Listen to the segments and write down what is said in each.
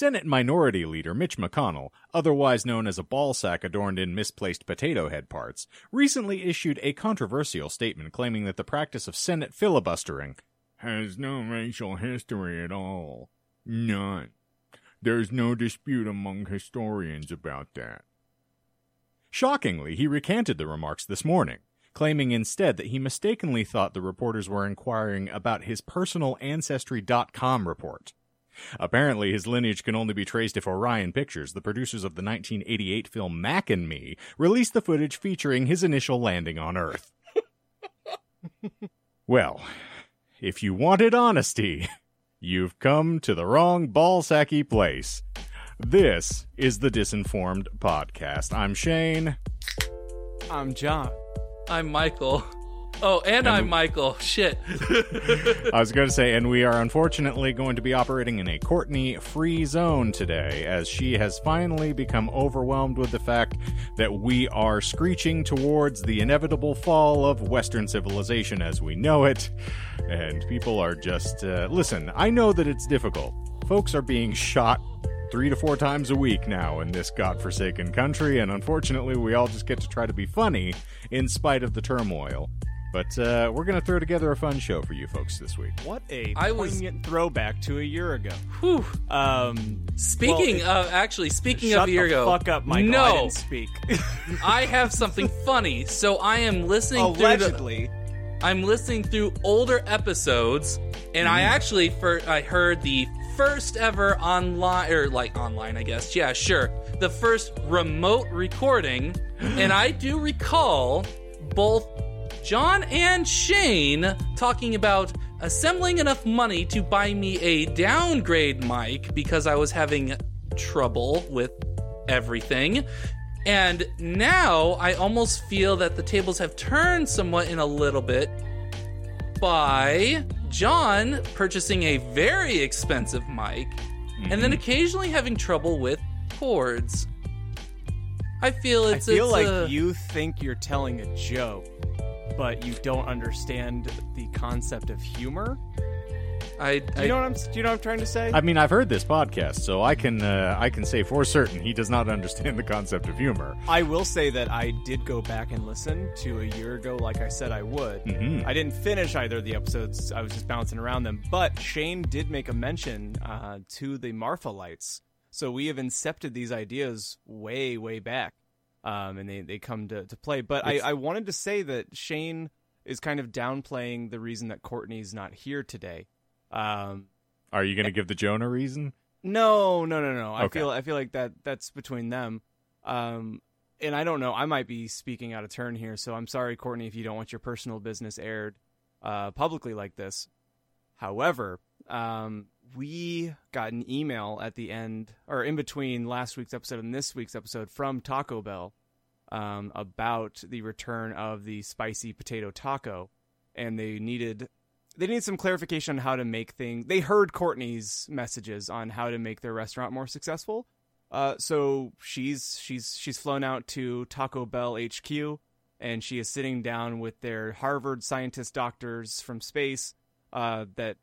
Senate Minority Leader Mitch McConnell, otherwise known as a ball sack adorned in misplaced potato head parts, recently issued a controversial statement claiming that the practice of Senate filibustering has no racial history at all. None. There's no dispute among historians about that. Shockingly, he recanted the remarks this morning, claiming instead that he mistakenly thought the reporters were inquiring about his personal Ancestry.com report. Apparently, his lineage can only be traced if Orion Pictures, the producers of the 1988 film Mac and Me, released the footage featuring his initial landing on Earth. well, if you wanted honesty, you've come to the wrong ballsacky place. This is the Disinformed Podcast. I'm Shane. I'm John. I'm Michael. Oh, and, I'm Michael. Shit. I was going to say, and we are unfortunately going to be operating in a Courtney free zone today, as she has finally become overwhelmed with the fact that we are screeching towards the inevitable fall of Western civilization as we know it. And people are just, uh, listen, I know that it's difficult. Folks are being shot three to four times a week now in this godforsaken country, and unfortunately, we all just get to try to be funny in spite of the turmoil. But uh, we're going to throw together a fun show for you folks this week. What a I was- poignant throwback to a year ago. Whew. Um, Speaking well, of, actually, speaking shut of a year the ago. fuck up, Michael. I No, didn't speak. I have something funny. So I am listening through the, Allegedly, I'm listening through older episodes, and I actually for I heard the first ever online or like online, I guess. Yeah, sure. The first remote recording, and I do recall both John and Shane talking about assembling enough money to buy me a downgrade mic because I was having trouble with everything. And now I almost feel that the tables have turned somewhat in a little bit by John purchasing a very expensive mic and then mm-hmm. occasionally having trouble with cords. I feel it's. I feel it's like a- you think you're telling a joke, but you don't understand the concept of humor. I, Do you know what I'm? Do you know what I'm trying to say? I mean, I've heard this podcast, so I can uh, I can say for certain he does not understand the concept of humor. I will say that I did go back and listen to a year ago, like I said I would. Mhm. I didn't finish either of the episodes. I was just bouncing around them. But Shane did make a mention uh, to the Marfa lights. So we have incepted these ideas way, way back. Um, and they, they come to, to play. But I, I wanted to say that Shane is kind of downplaying the reason that Courtney's not here today. Um, Are you going to give the Jonah reason? no, no, no, no. I feel I feel like that that's between them. Um, and I don't know. I might be speaking out of turn here, so I'm sorry, Courtney, if you don't want your personal business aired uh, publicly like this. However, um, we got an email at the end or in between last week's episode and this week's episode from Taco Bell um, about the return of the spicy potato taco, and they needed they need some clarification on how to make things. They heard Courtney's messages on how to make their restaurant more successful. Uh, so she's she's she's flown out to Taco Bell HQ, and she is sitting down with their Harvard scientist doctors from space uh, that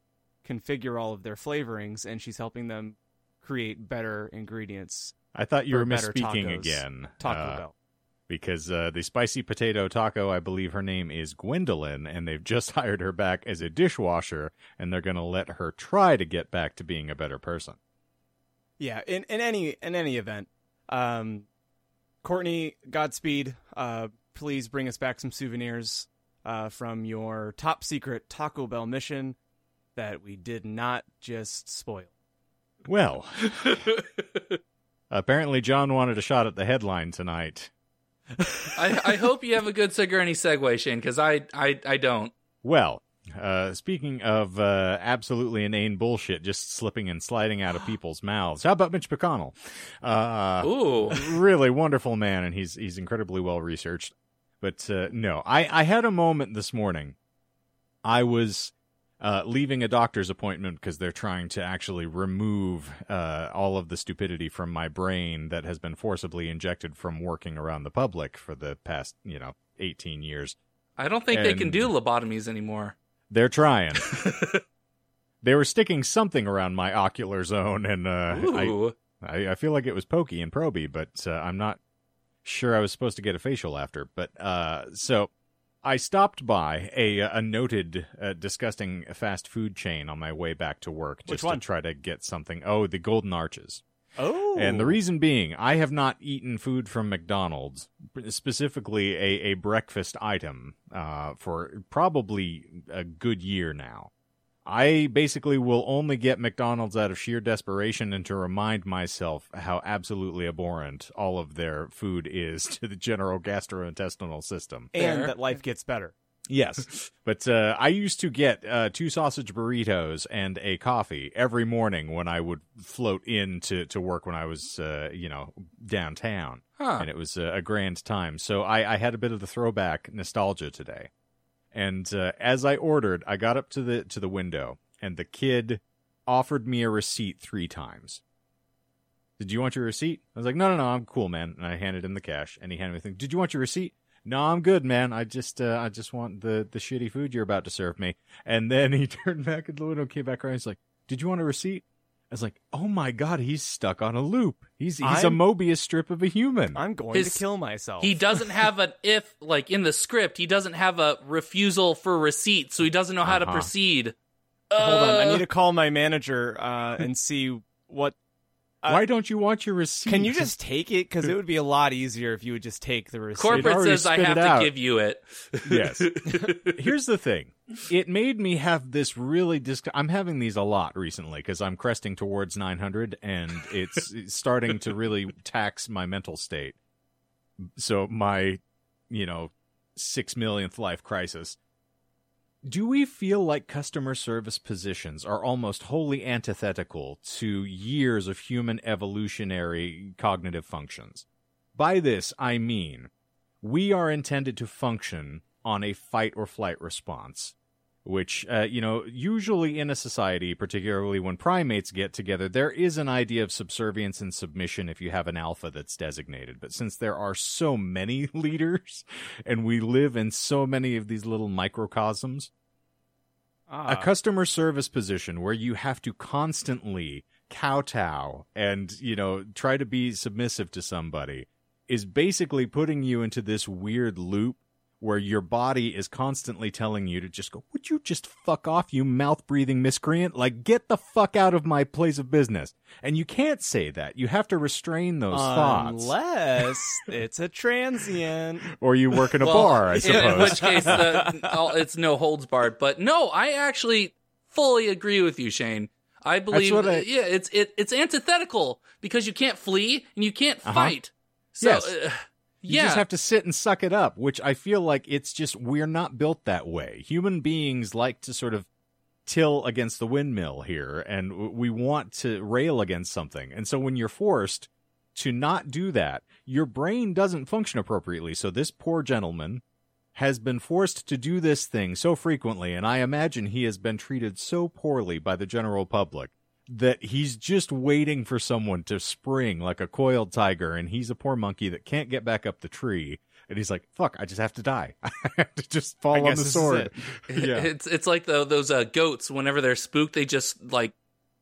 configure all of their flavorings, and she's helping them create better ingredients. I thought you were misspeaking tacos. again. Taco uh, Bell. because uh, the spicy potato taco, I believe her name is Gwendolyn, and they've just hired her back as a dishwasher, and they're going to let her try to get back to being a better person. Yeah, in, in any in any event, um, Courtney, Godspeed. Uh, please bring us back some souvenirs uh, from your top secret Taco Bell mission that we did not just spoil. Well, apparently John wanted a shot at the headline tonight. I, I hope you have a good Sigourney segue, Shane, because I, I I don't. Well, uh, speaking of uh, absolutely inane bullshit just slipping and sliding out of people's mouths, how about Mitch McConnell? Uh, Ooh. really wonderful man, and he's he's incredibly well researched. But uh, no, I I had a moment this morning. I was uh, leaving a doctor's appointment because they're trying to actually remove uh, all of the stupidity from my brain that has been forcibly injected from working around the public for the past you know eighteen years. I don't think they can do lobotomies anymore. They're trying. they were sticking something around my ocular zone, and uh, I, I I feel like it was pokey and proby, but uh, I'm not sure I was supposed to get a facial after. But uh, so I stopped by a a noted uh, disgusting fast food chain on my way back to work just to try to get something. Oh, the Golden Arches. Oh, And the reason being, I have not eaten food from McDonald's, specifically a, a breakfast item, uh, for probably a good year now. I basically will only get McDonald's out of sheer desperation and to remind myself how absolutely abhorrent all of their food is to the general gastrointestinal system. and that life gets better. Yes, but uh, I used to get uh, two sausage burritos and a coffee every morning when I would float in to, to work when I was, uh, you know, downtown, Huh. and it was a, a grand time. So I, I had a bit of the throwback nostalgia today, and uh, as I ordered, I got up to the to the window, and the kid offered me a receipt three times. Did you want your receipt? I was like, no, no, no, I'm cool, man. And I handed him the cash, and he handed me the thing. Did you want your receipt? No, I'm good, man. I just, uh, I just want the the shitty food you're about to serve me. And then he turned back at the window, came back around. He's like, "Did you want a receipt?" I was like, "Oh my god, he's stuck on a loop. He's he's I'm- a Mobius strip of a human." I'm going His- to kill myself. He doesn't have an if like in the script. He doesn't have a refusal for receipt, so he doesn't know how to Uh-huh. proceed. Hold on, I Uh, need to call my manager uh, and see what. Uh, Why don't you want your receipt? Can you just take it? Because it would be a lot easier if you would just take the receipt. Corporate says I have to out. give you it. Yes. Here's the thing. It made me have this really dis- I'm having these a lot recently because I'm cresting towards 900 and it's it's starting to really tax my mental state. So my, you know, 6 millionth life crisis. Do we feel like customer service positions are almost wholly antithetical to years of human evolutionary cognitive functions? By this, I mean we are intended to function on a fight or flight response which uh, you know usually in a society particularly when primates get together there is an idea of subservience and submission if you have an alpha that's designated. But since there are so many leaders and we live in so many of these little microcosms Ah, a customer service position where you have to constantly kowtow and you know try to be submissive to somebody is basically putting you into this weird loop where your body is constantly telling you to just go would you just fuck off you mouth breathing miscreant like get the fuck out of my place of business and you can't say that you have to restrain those thoughts unless it's a transient. or you work in a Well, bar i suppose In which case, the, all- it's no holds barred. But no, I actually fully agree with you, Shane. I believe, what I- yeah, it's it, it's antithetical because you can't flee and you can't Uh-huh. fight. So, Yes. uh, You yeah, just have to sit and suck it up, which I feel like it's just we're not built that way. Human beings like to sort of till against the windmill here, and we want to rail against something. And so when you're forced to not do that, your brain doesn't function appropriately. So this poor gentleman has been forced to do this thing so frequently, and I imagine he has been treated so poorly by the general public that he's just waiting for someone to spring like a coiled tiger, and he's a poor monkey that can't get back up the tree. And he's like, "Fuck! I just have to die. I have to just fall I on the sword." it. Yeah. it's it's like the, those uh, goats. Whenever they're spooked, they just like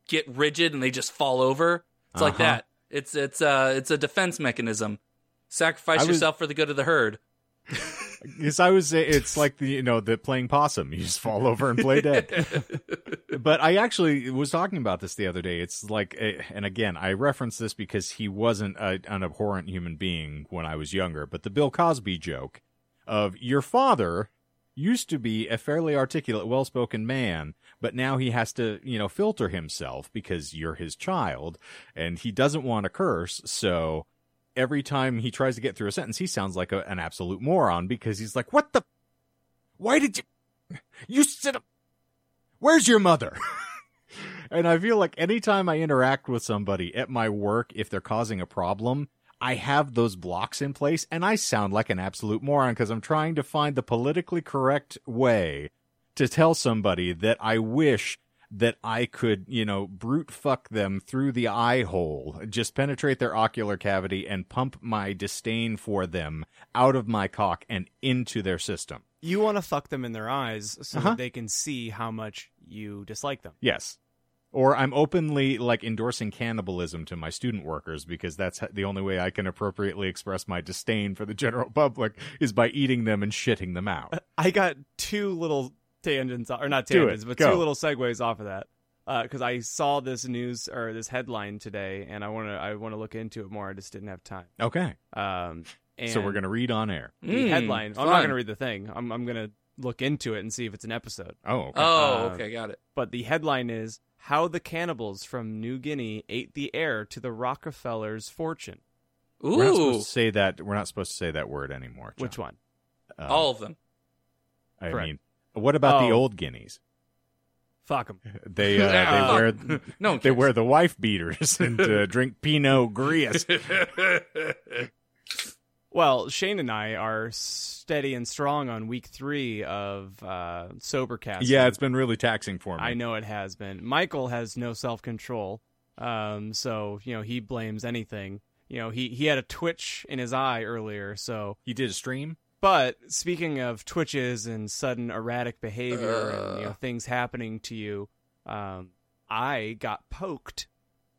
get rigid and they just fall over. It's like Uh-huh. that. It's it's uh it's a defense mechanism. Sacrifice was- yourself for the good of the herd. Because I was, it's like the you know the playing possum. You just fall over and play dead. but I actually was talking about this the other day. It's like, eh, and again, I reference this because he wasn't a, an abhorrent human being when I was younger. But the Bill Cosby joke of your father used to be a fairly articulate, well-spoken man, but now he has to, you know, filter himself because you're his child and he doesn't want to curse. So every time he tries to get through a sentence, he sounds like a, an absolute moron because he's like, what the, why did you, you sit up, where's your mother? and I feel like anytime I interact with somebody at my work, if they're causing a problem, I have those blocks in place and I sound like an absolute moron because I'm trying to find the politically correct way to tell somebody that I wish that I could, you know, brute fuck them through the eye hole, just penetrate their ocular cavity and pump my disdain for them out of my cock and into their system. You want to fuck them in their eyes so Uh-huh. that they can see how much you dislike them. Yes. Or I'm openly like endorsing cannibalism to my student workers because that's the only way I can appropriately express my disdain for the general public is by eating them and shitting them out. I got two little tangents, or not tangents, but Go. two little segues off of that. Because I saw this news or this headline today, and I want to I want to look into it more. I just didn't have time. Okay. Um, and so we're going to read on air. the Mm, headline. I'm not going to read the thing. I'm I'm going to look into it and see if it's an episode. Oh, okay. Oh, Uh, okay, got it. But the headline is how the cannibals from New Guinea ate the heir to the Rockefellers' fortune. Ooh, we're not supposed to say that. We're not supposed to say that word anymore. John. Which one? Um, all of them. I Correct. mean, what about the Oh. old guineas? Fuck them. They uh, Ah, they wear no, they wear the wife beaters and uh, drink Pinot Gris. Well, Shane and I are steady and strong on week three of uh, Sobercast. yeah, it's been really taxing for me. I know it has been. Michael has no self control, um, so you know he blames anything. You know he he had a twitch in his eye earlier, so. You did a stream. But speaking of twitches and sudden erratic behavior and you know Uh. things happening to you, um, I got poked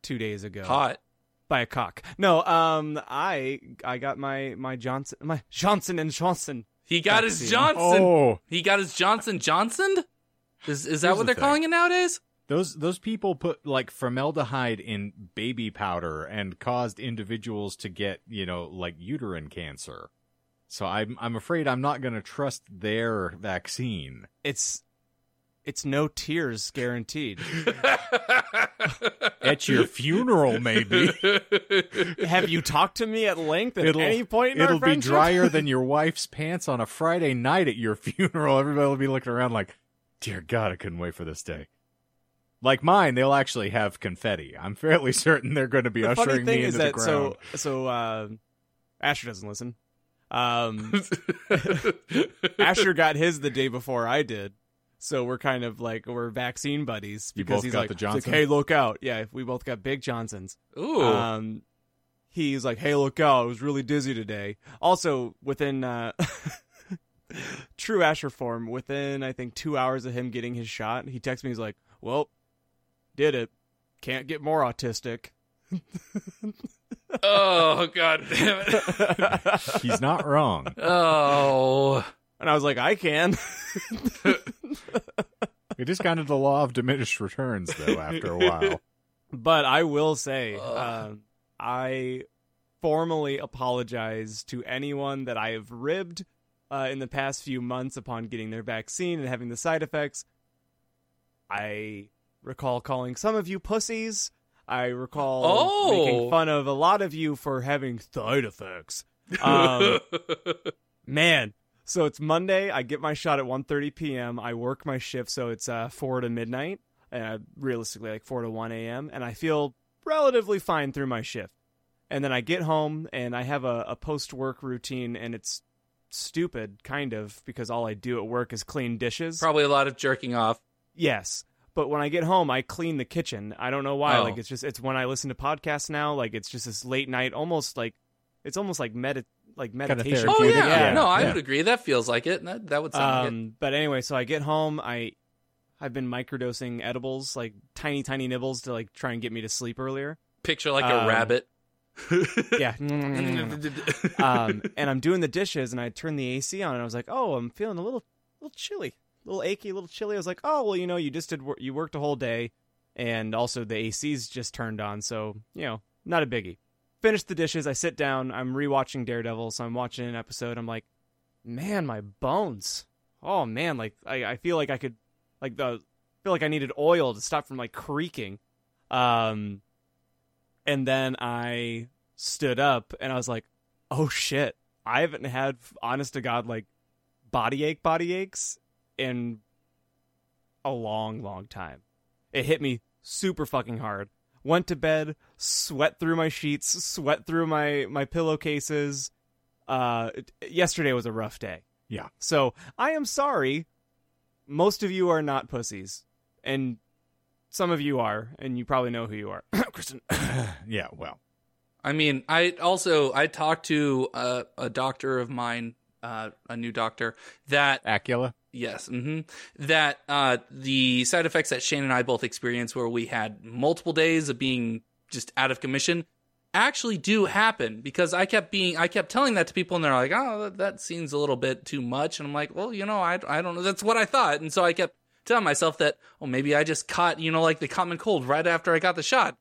two days ago Hot. by a cock. No, um, I I got my my Johnson my Johnson and Johnson. He got his Johnson. Oh, He got his Johnson Johnson. Is is that Here's what the they're thing. calling it nowadays? those those people put like formaldehyde in baby powder and caused individuals to get you know like uterine cancer. So I'm I'm afraid I'm not going to trust their vaccine. It's it's no tears guaranteed. At your funeral, maybe Have you talked to me at length at It'll- any point in it'll be drier than your wife's pants on a Friday night at your funeral. Everybody will be looking around like, "Dear God, I couldn't wait for this day." Like mine, they'll actually have confetti. I'm fairly certain they're going to be the ushering thing me is into the that ground. so so uh, Asher doesn't listen. Um, Asher got his the day before I did. So we're kind of like we're vaccine buddies You because both like, the he's like, hey, look out! Yeah, we both got big Johnsons. Ooh. Um, he's like, hey, look out! I was really dizzy today. Also, within uh, true Asher form, within I think two hours of him getting his shot, he texts me. He's like, well, did it? Can't get more autistic. oh god damn it. He's not wrong. Oh. And I was like, I can. It is kind of the law of diminished returns, though. After a while, But I will say, Ugh. um, I formally apologize to anyone that I have ribbed uh, in the past few months upon getting their vaccine and having the side effects. I recall calling some of you pussies. I recall Oh. making fun of a lot of you for having side effects. Um, man so it's monday i get my shot at 1.30 p.m i work my shift so it's uh, 4 to midnight uh, realistically like 4 to 1 a.m and i feel relatively fine through my shift and then i get home and i have a, a post-work routine and it's stupid kind of because all i do at work is clean dishes Probably a lot of jerking off. yes but when i get home i clean the kitchen i don't know why Oh. like it's just it's when i listen to podcasts now like it's just this late night almost like it's almost like medit like meditation Oh yeah. yeah, No, I yeah. would agree. That feels like it. That, that would sound good. Um, but anyway, so I get home. I I've been microdosing edibles, like tiny, tiny nibbles, to like try and get me to sleep earlier. Picture like um, a rabbit. Yeah. um, and I'm doing the dishes, and I turned the AC on, and I was like, oh, I'm feeling a little, a little chilly, a little achy, little chilly. I was like, oh, well, you know, you just did, you worked a whole day, and also the AC's just turned on, so you know, not a biggie. Finish the dishes. I sit down. I'm rewatching Daredevil, so I'm watching an episode. I'm like, man, my bones. Oh man, like I, I feel like I could, like the, feel like I needed oil to stop from like creaking. Um, and then I stood up and I was like, oh shit, I haven't had, honest to God, like body ache, body aches in a long, long time. It hit me super fucking hard. Went to bed, sweat through my sheets, sweat through my my pillowcases. Uh, yesterday was a rough day. Yeah. So I am sorry. Most of you are not pussies, and some of you are, and you probably know who you are. Kristen. Yeah, well, I mean, I also I talked to a, a doctor of mine, uh, a new doctor that Acula. Yes. hmm That uh, the side effects that Shane and I both experienced, where we had multiple days of being just out of commission, actually do happen because I kept being, I kept telling that to people, and they're like, "Oh, that, that seems a little bit too much," and I'm like, "Well, you know, I, I don't know. That's what I thought," and so I kept telling myself that, "Oh, maybe I just caught, you know, like the common cold right after I got the shot."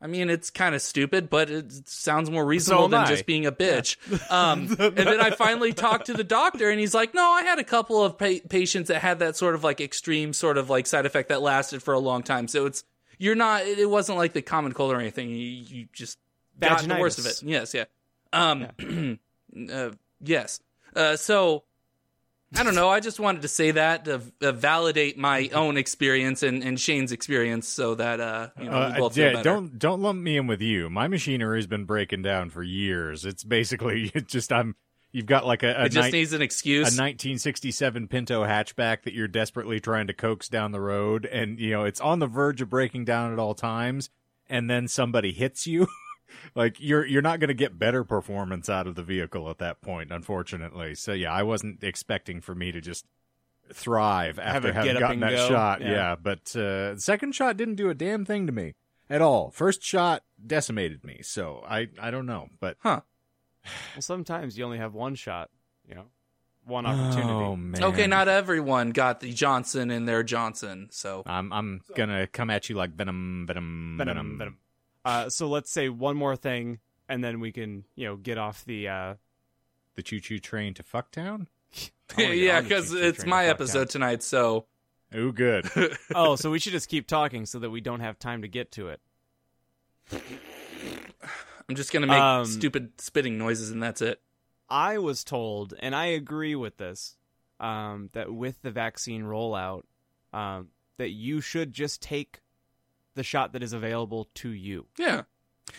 I mean, it's kind of stupid, but it sounds more reasonable am than I. just being a bitch. Um, and then I finally talked to the doctor, and he's like, "No, I had a couple of pa- patients that had that sort of like extreme sort of like side effect that lasted for a long time. So it's you're not. It wasn't like the common cold or anything. You, you just got the worst of it. Yes, yeah. Um, uh, yes. Uh, so I don't know. I just wanted to say that to uh, validate my own experience and, and Shane's experience, so that uh, you know, we Uh, yeah, don't don't lump me in with you. My machinery has been breaking down for years. It's basically it's just I'm. You've got like a, a, It just ni- needs an excuse. a 1967 Pinto hatchback that you're desperately trying to coax down the road, and you know it's on the verge of breaking down at all times, and then somebody hits you. like you're you're not going to get better performance out of the vehicle at that point, unfortunately. So yeah, I wasn't expecting for me to just thrive after a having gotten that go. shot. Yeah. Yeah, but uh, the second shot didn't do a damn thing to me at all. First shot decimated me, so I I don't know, but huh. Well, sometimes you only have one shot, you know, one opportunity. Oh man. Okay, not everyone got the Johnson in their Johnson, so I'm I'm gonna come at you like venom, venom, venom, venom, venom. Uh, so let's say one more thing, and then we can, you know, get off the. Uh, The choo choo train to Fucktown. I wanna get yeah, because it's train to my Fucktown. episode tonight. So Oh, good. oh, so we should just keep talking so that we don't have time to get to it. I'm just gonna make Um, stupid spitting noises, and that's it. I was told, and I agree with this, um, that with the vaccine rollout, um, that you should just take the shot that is available to you, Yeah,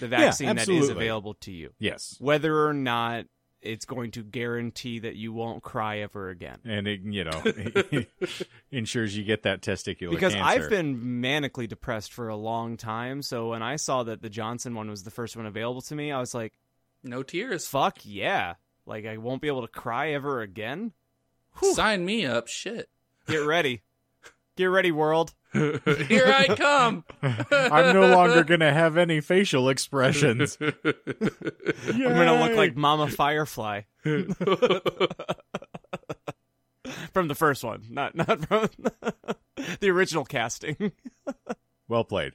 the vaccine that is available to you, yes, whether or not it's going to guarantee that you won't cry ever again. and it you know ensures you get that testicular because cancer. I've been manically depressed for a long time. So when I saw that the Johnson one was the first one available to me, I was like, no tears. "Fuck yeah!" Like I won't be able to cry ever again. Sign me up. Shit. Get ready, get ready, world. Here I come. I'm no longer gonna have any facial expressions. I'm gonna look like Mama Firefly from the first one, not not from the original casting. Well played.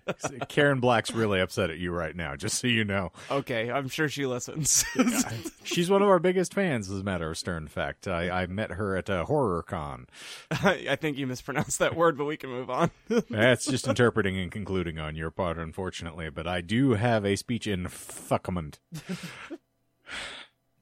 Karen Black's really upset at you right now. Just so you know, okay, I'm sure she listens. she's one of our biggest fans. As a matter of stern fact, I, I met her at a horror con. I think you mispronounced that word, but we can move on. That's just interpreting and concluding on your part, unfortunately. But I do have a speech in fuckament.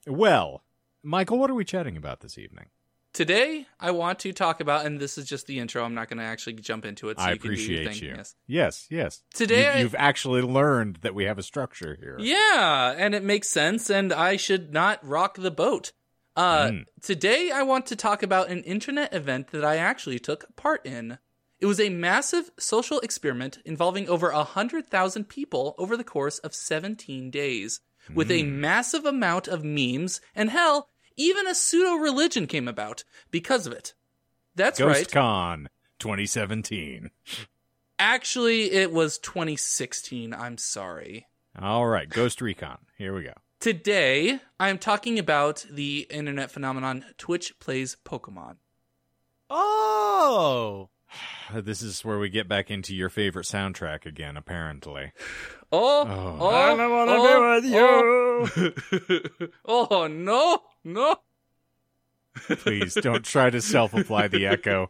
well, Michael, what are we chatting about this evening? Today, I want to talk about, and this is just the intro. I'm not going to actually jump into it. So I you can do your appreciate thing. you. Yes. Yes, yes. Today You- you've actually learned that we have a structure here. Yeah, and it makes sense, and I should not rock the boat. Uh, Mm. Today, I want to talk about an internet event that I actually took part in. It was a massive social experiment involving over 100,000 people over the course of 17 days, with a massive amount of memes, and hell, even a pseudo religion came about because of it. That's right. GhostCon 2017. Actually, it was 2016. I'm sorry. All right, Ghost Recon. Here we go. Today, I'm talking about the internet phenomenon Twitch plays Pokemon. oh, This is where we get back into your favorite soundtrack again, apparently. Oh, Oh. oh, I don't wanna be oh, with oh. you. Oh, no, no. Please don't try to self apply the echo.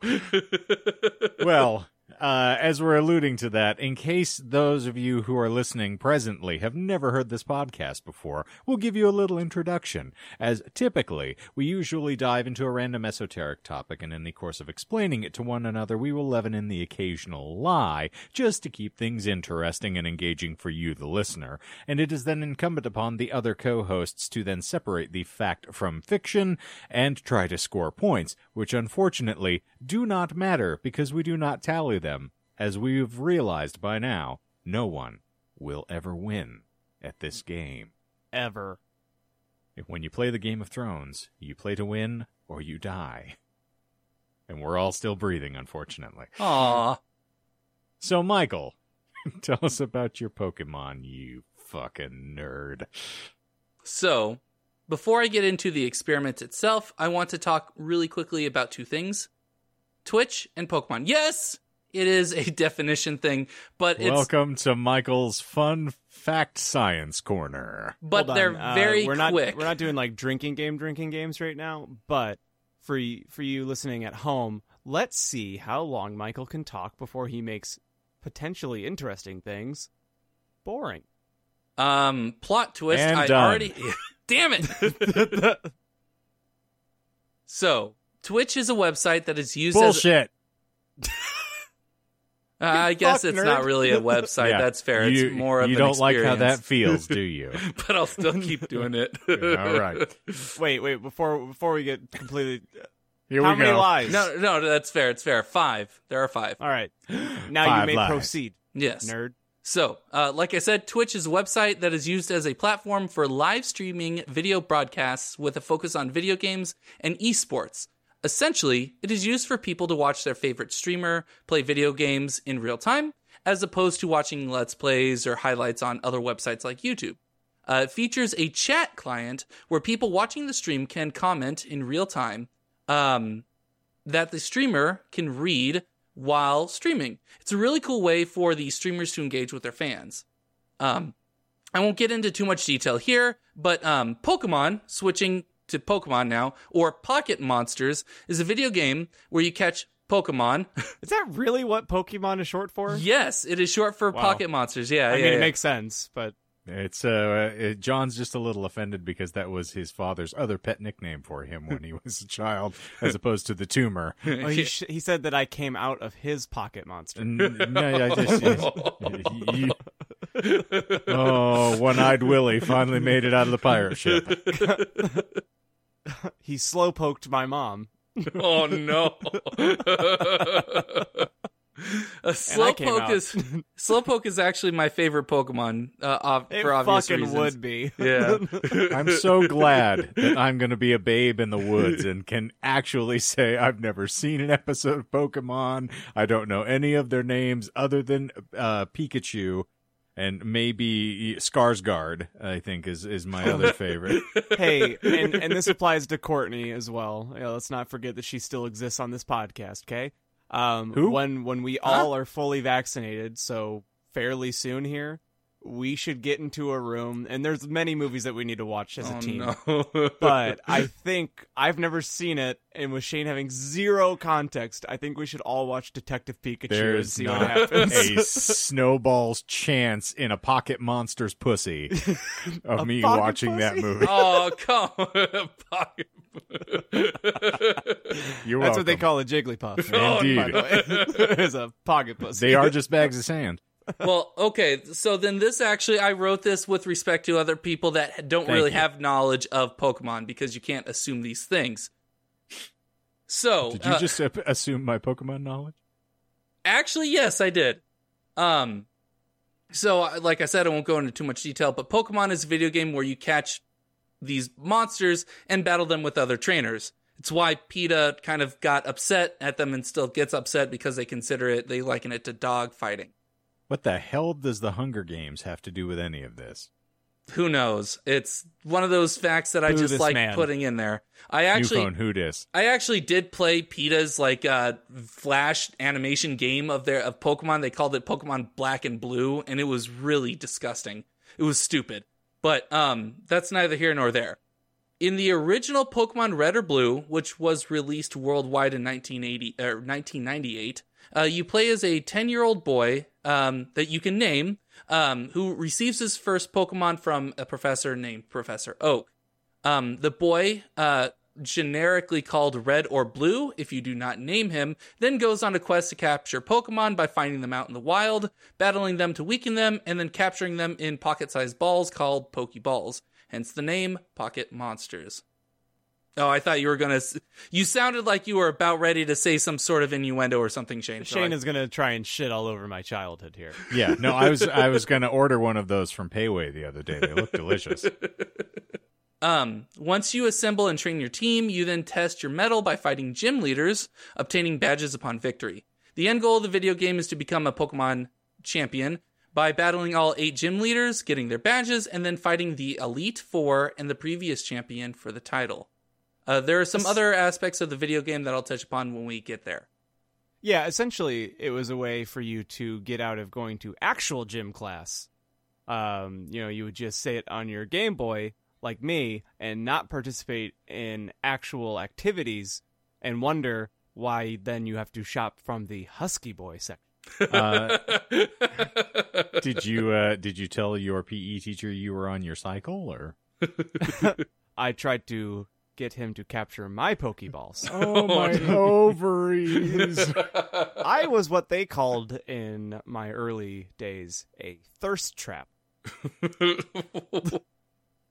Well, uh, as we're alluding to that, in case those of you who are listening presently have never heard this podcast before, we'll give you a little introduction. As typically, we usually dive into a random esoteric topic, and in the course of explaining it to one another, we will leaven in the occasional lie, just to keep things interesting and engaging for you, the listener. And it is then incumbent upon the other co-hosts to then separate the fact from fiction and try to score points, which unfortunately do not matter because we do not tally them as we've realized by now, no one will ever win at this game. Ever. When you play the Game of Thrones, you play to win or you die. And we're all still breathing, unfortunately. Aw. So, Michael, tell us about your Pokemon, you fucking nerd. So, before I get into the experiment itself, I want to talk really quickly about two things Twitch and Pokemon. Yes, it is a definition thing, but it's Welcome to Michael's Fun Fact Science Corner. but Hold they're on, uh, very we're quick. Not, we're not doing like drinking game drinking games right now, but for y- for you listening at home, let's see how long Michael can talk before he makes potentially interesting things boring. Um, plot twist. And I done. already. Damn it. so, Twitch is a website that is used as. Bullshit. Uh, I guess it's nerd. not really a website. Yeah. That's fair. You, it's more of a you an don't like how that feels, do you? but I'll still keep doing it. All right. wait, wait, before before we get completely Here how we many go. lies? No, no, that's fair. It's fair. Five. There are five. All right. Now Five you may lies. proceed, Yes. nerd. So, uh, like I said, Twitch is a website that is used as a platform for live streaming video broadcasts with a focus on video games and esports. Essentially, it is used for people to watch their favorite streamer play video games in real time, as opposed to watching Let's Plays or highlights on other websites like YouTube. Uh, it features a chat client where people watching the stream can comment in real time um, that the streamer can read while streaming. It's a really cool way for the streamers to engage with their fans. Um, I won't get into too much detail here, but um, Pokemon, switching to Pokemon now, or Pocket Monsters, is a video game where you catch Pokemon. Is that really what Pokemon is short for? yes, it is short for Wow. Pocket Monsters. Yeah, I yeah, mean, yeah. it makes sense, but It's uh, it, John's just a little offended because that was his father's other pet nickname for him when he was a child, as opposed to the tumor. oh, he, sh- he said that I came out of his pocket monster. N- no, I just, you- oh, one-eyed Willie finally made it out of the pirate ship. He slow poked my mom. oh no. A came Slowpoke out. is Slowpoke is actually my favorite Pokemon uh, ob- It for obvious fucking reasons. would be. Yeah. I'm so glad that I'm going to be a babe in the woods and can actually say I've never seen an episode of Pokemon. I don't know any of their names other than uh, Pikachu and maybe Skarsgård. I think is is my other favorite. hey, and, and this applies to Courtney as well. Yeah, let's not forget that she still exists on this podcast. Okay, um, Who? when when we Huh? all are fully vaccinated, so fairly soon here, we should get into a room. And there's many movies that we need to watch as a oh, team. no. But I think I've never seen it, and with Shane having zero context, I think we should all watch Detective Pikachu and There's see what happens. a snowball's chance in a pocket monster's pussy of me pocket watching that movie. oh come on. Pocket- You're That's what they call a Jigglypuff. Oh, Indeed. By the way, it's a pocket pussy. They are just bags of sand. Well, okay. So then this actually, I wrote this with respect to other people that don't Thank really you. have knowledge of Pokemon because you can't assume these things. So Did you uh, just assume my Pokemon knowledge? Actually, yes, I did. Um, so uh, like I said, I won't go into too much detail, but Pokemon is a video game where you catch these monsters and battle them with other trainers. It's why PETA kind of got upset at them and still gets upset because they consider it, they liken it to dog fighting. What the hell does the Hunger Games have to do with any of this? Who knows? It's one of those facts that I just like man. putting in there. I New actually, phone, who dis? I actually did play PETA's like uh flash animation game of their of Pokemon. They called it Pokemon Black and Blue, and it was really disgusting. It was stupid. But um that's neither here nor there. In the original Pokemon Red or Blue, which was released worldwide in 1980 or 1998, uh, you play as a 10 year old boy um, that you can name, um, who receives his first Pokemon from a professor named Professor Oak. Um, the boy, uh, generically called Red or Blue, if you do not name him, then goes on a quest to capture Pokemon by finding them out in the wild, battling them to weaken them, and then capturing them in pocket sized balls called Pokeballs, hence the name Pocket Monsters. Oh, I thought you were gonna. You sounded like you were about ready to say some sort of innuendo or something, Shane. so Shane I- is gonna try and shit all over my childhood here. Yeah, no, I was I was gonna order one of those from Pei Wei the other day. They look delicious. Um, once you assemble and train your team, you then test your metal by fighting gym leaders, obtaining badges upon victory. The end goal of the video game is to become a Pokemon champion by battling all eight gym leaders, getting their badges, and then fighting the Elite Four and the previous champion for the title. Uh, there are some other aspects of the video game that I'll touch upon when we get there. Yeah, essentially, it was a way for you to get out of going to actual gym class. Um, you know, you would just say it on your Game Boy, like me, and not participate in actual activities, and wonder why then you have to shop from the Husky Boy section. Uh, did you uh, did you tell your PE teacher you were on your cycle or? I tried to get him to capture my Pokeballs. Oh my oh, ovaries! I was what they called in my early days a thirst trap.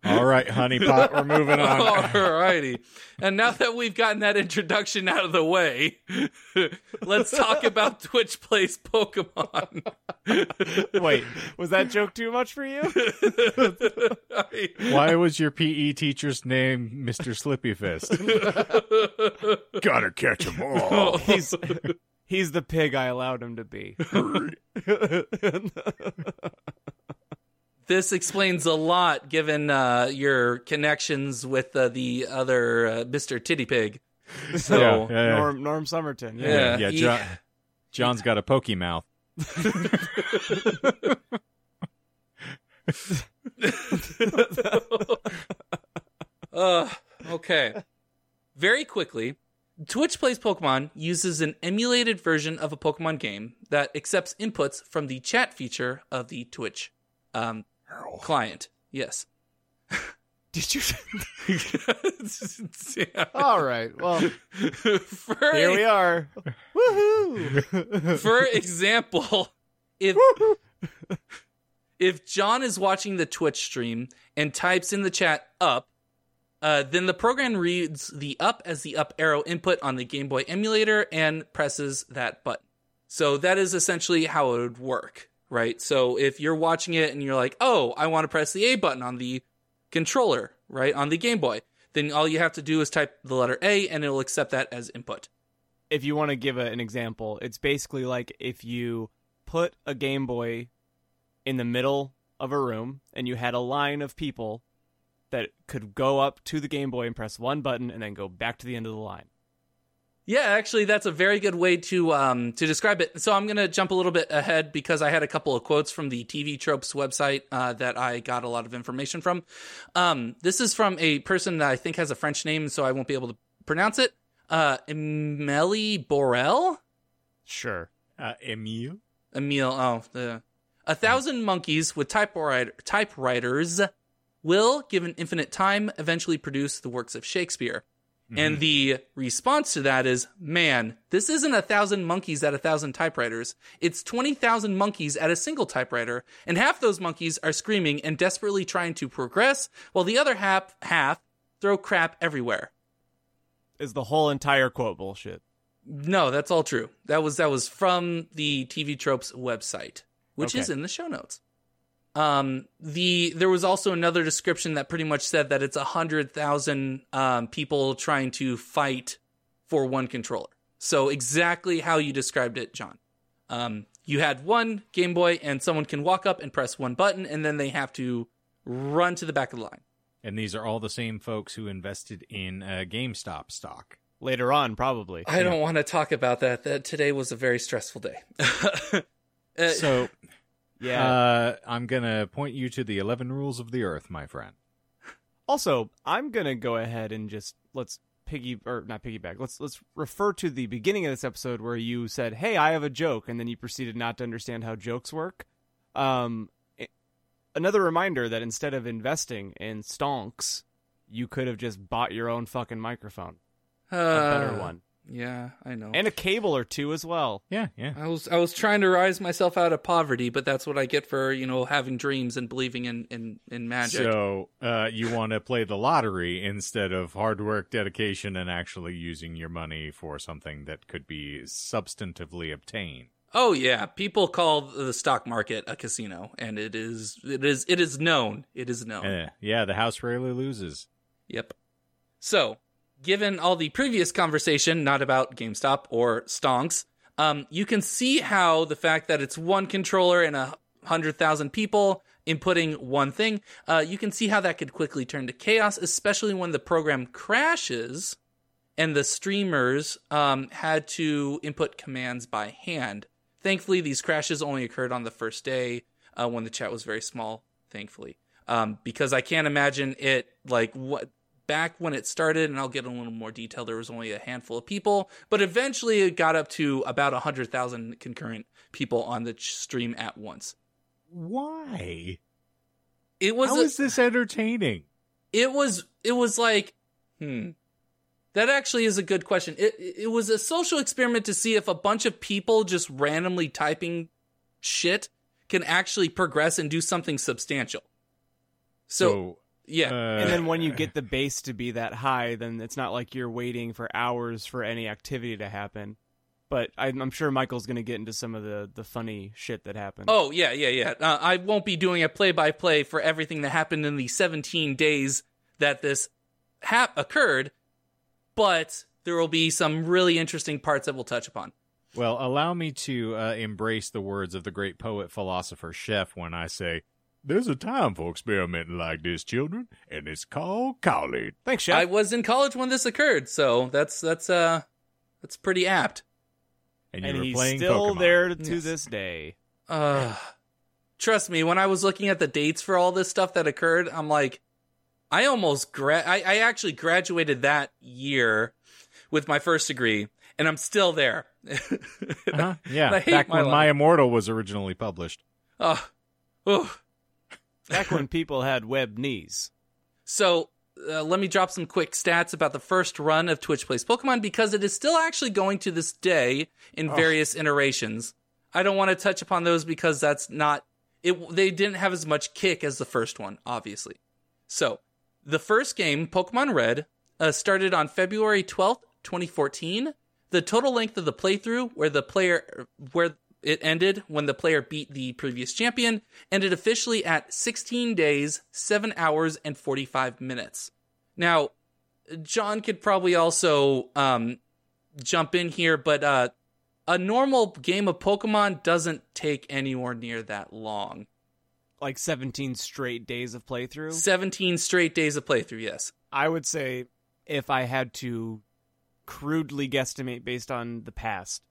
All right, honeypot, we're moving on. All righty. And now that we've gotten that introduction out of the way, let's talk about Twitch Plays Pokemon. Wait, was that joke too much for you? I- Why was your PE teacher's name Mr. Slippy Fist? Gotta catch 'em all. Oh. he's he's the pig I allowed him to be. This explains a lot given uh, your connections with uh, the other uh, Mr. Titty Pig. So, Yeah, yeah, yeah. Norm Norm Somerton. Yeah. Yeah. yeah, he- John, John's got a pokey mouth. Uh, okay. Very quickly, Twitch Plays Pokemon uses an emulated version of a Pokemon game that accepts inputs from the chat feature of the Twitch um, client. Yes. Did you? All right. Well, for, here we are. Woohoo! for example, if if John is watching the Twitch stream and types in the chat up, uh, then the program reads the up as the up arrow input on the Game Boy emulator and presses that button. So that is essentially how it would work, right? So if you're watching it and you're like, oh, I want to press the A button on the controller, right, on the Game Boy, then all you have to do is type the letter A and it'll accept that as input. if you want to give a, an example, it's basically like if you put a Game Boy in the middle of a room and you had a line of people that could go up to the Game Boy and press one button and then go back to the end of the line. Yeah, actually, that's a very good way to um, to describe it. So I'm going to jump a little bit ahead because I had a couple of quotes from the TV Tropes website uh, that I got a lot of information from. Um, this is from a person that I think has a French name, so I won't be able to pronounce it. Uh, Emily Borel. Sure. Uh, Emile? Emile. Oh, the a thousand monkeys with typewriter, typewriters will, given infinite time, eventually produce the works of Shakespeare. And mm-hmm. the response to that is, man, this isn't a thousand monkeys at a thousand typewriters. It's 20,000 monkeys at a single typewriter. And half those monkeys are screaming and desperately trying to progress, while the other half, half throw crap everywhere. Is the whole entire quote bullshit? No, that's all true. That was that was from the TV Tropes website, which is in the show notes. Um, the there was also another description that pretty much said that it's a hundred thousand um, people trying to fight for one controller. So exactly how you described it, John. Um, you had one Game Boy, and someone can walk up and press one button, and then they have to run to the back of the line. And these are all the same folks who invested in uh, GameStop stock. Later on, probably. I don't want to talk about that. That today was a very stressful day. Uh, So Yeah. uh, I'm going to point you to the 11 rules of the earth, my friend. Also, I'm gonna go ahead and just let's piggy or not piggyback. Let's let's refer to the beginning of this episode where you said, "Hey, I have a joke," and then you proceeded not to understand how jokes work. Um, i- another reminder that instead of investing in stonks, you could have just bought your own fucking microphone, a better uh, one. Yeah, I know. and a cable or two as well. Yeah, yeah. I was I was trying to rise myself out of poverty, but that's what I get for you know having dreams and believing in in, in magic. So uh, you want to play the lottery instead of hard work, dedication, and actually using your money for something that could be substantively obtained. oh yeah, people call the stock market a casino, and it is it is it is known. It is known. Eh, yeah, the house rarely loses. Yep. So, given all the previous conversation, not about GameStop or stonks, um, you can see how the fact that it's one controller and a hundred thousand people inputting one thing, uh, you can see how that could quickly turn to chaos, especially when the program crashes and the streamers um, had to input commands by hand. Thankfully, these crashes only occurred on the first day uh, when the chat was very small. Thankfully, um, because I can't imagine it like what back when it started, and I'll get a little more detail. There was only a handful of people, but eventually it got up to about a hundred thousand concurrent people on the stream at once. Why? It was How a- is this entertaining? it was it was like hmm that actually is a good question it it was a social experiment to see if a bunch of people just randomly typing shit can actually progress and do something substantial so, yeah uh, And then when you get the base to be that high, then it's not like you're waiting for hours for any activity to happen. But I'm, I'm sure Michael's going to get into some of the, the funny shit that happened. oh yeah yeah yeah uh, i won't be doing a play by play for everything that happened in the 17 days that this hap- occurred but there will be some really interesting parts that we'll touch upon Well, allow me to uh, embrace the words of the great poet, philosopher, chef when I say, There's a time for experimenting like this, children, and it's called college. Thanks, Chef. I was in college when this occurred, so that's that's uh that's pretty apt. And, you and were he's playing still Pokemon. there to Yes. this day. Uh trust me, when I was looking at the dates for all this stuff that occurred, I'm like, I almost gra- I, I actually graduated that year with my first degree, and I'm still there. Uh-huh. Yeah, back my when My. Immortal was originally published. Oh, oh. Back when people had Webkinz. So uh, let me drop some quick stats about the first run of Twitch Plays Pokemon because it is still actually going to this day in various iterations. I don't want to touch upon those because that's not it. They didn't have as much kick as the first one, obviously. So the first game, Pokemon Red, uh, started on February twelfth, twenty fourteen. The total length of the playthrough, where the player where it ended when the player beat the previous champion, ended officially at 16 days, 7 hours, and 45 minutes. Now, John could probably also um, jump in here, but uh, a normal game of Pokemon doesn't take anywhere near that long. Like 17 straight days of playthrough. 17 straight days of playthrough, yes. I would say if I had to crudely guesstimate based on the past,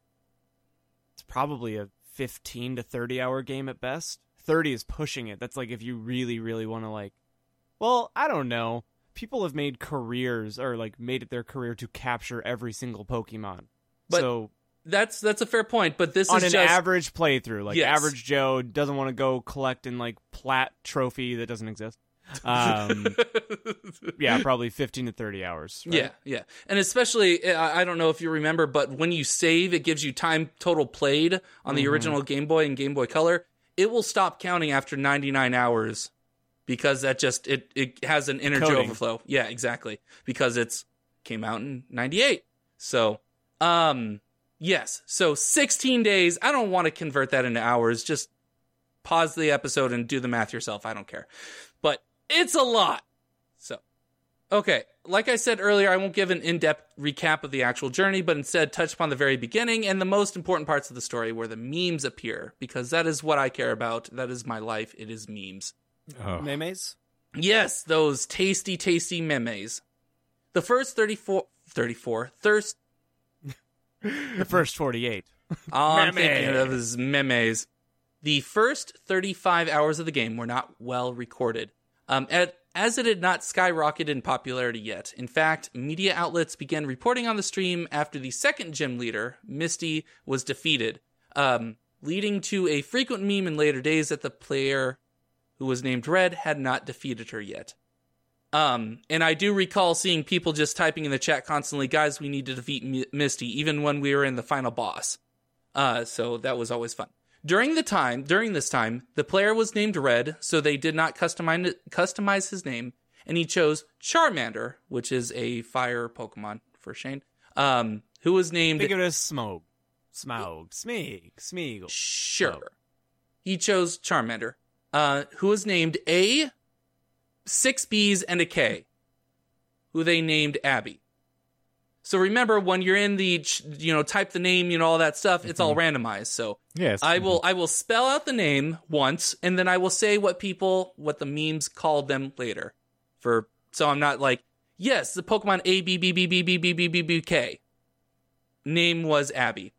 probably a 15 to 30 hour game at best. 30 is pushing it. That's like if you really, really want to, like, well, I don't know. People have made careers or like made it their career to capture every single Pokemon. But so That's that's a fair point, but this is on is an just average playthrough, like Yes. average Joe doesn't want to go collect in like plat trophy that doesn't exist. Um, yeah, probably 15 to 30 hours. right? Yeah, yeah. And especially, I I don't know if you remember, but when you save, it gives you time total played on the Mhm. original Game Boy and Game Boy Color. It will stop counting after 99 hours because that just, it, it has an energy Coding. overflow. Yeah, exactly. Because it's came out in 98. So, um, yes. So 16 days. I don't want to convert that into hours. Just pause the episode and do the math yourself. I don't care. But it's a lot. So, okay. Like I said earlier, I won't give an in depth recap of the actual journey, but instead touch upon the very beginning and the most important parts of the story where the memes appear, because that is what I care about. That is my life. It is memes. Oh. Memes? Yes, those tasty, tasty memes. The first 34, 34, thirst, The first 48. all I'm Meme. thinking of is memes. The first 35 hours of the game were not well recorded, um, as it had not skyrocketed in popularity yet. In fact, media outlets began reporting on the stream after the second gym leader, Misty, was defeated, um, leading to a frequent meme in later days that the player who was named Red had not defeated her yet. Um, and I do recall seeing people just typing in the chat constantly, guys, we need to defeat M- Misty, even when we were in the final boss. Uh, so that was always fun. During the time, during this time, the player was named Red, so they did not customize customize his name, and he chose Charmander, which is a fire Pokemon for Shane. Um, who was named Think of it as Smoke. Smaug. Smeeg. Smeagol. Sure. He chose Charmander, uh, who was named A, six B's, and a K, who they named Abby. So remember, when you're in the, you know, type the name, you know, all that stuff, it's all randomized. So Yes. I will, I will spell out the name once, and then I will say what people, what the memes called them later. For so I'm not like, yes, the Pokemon A B B B B B B B B B K. Name was Abby.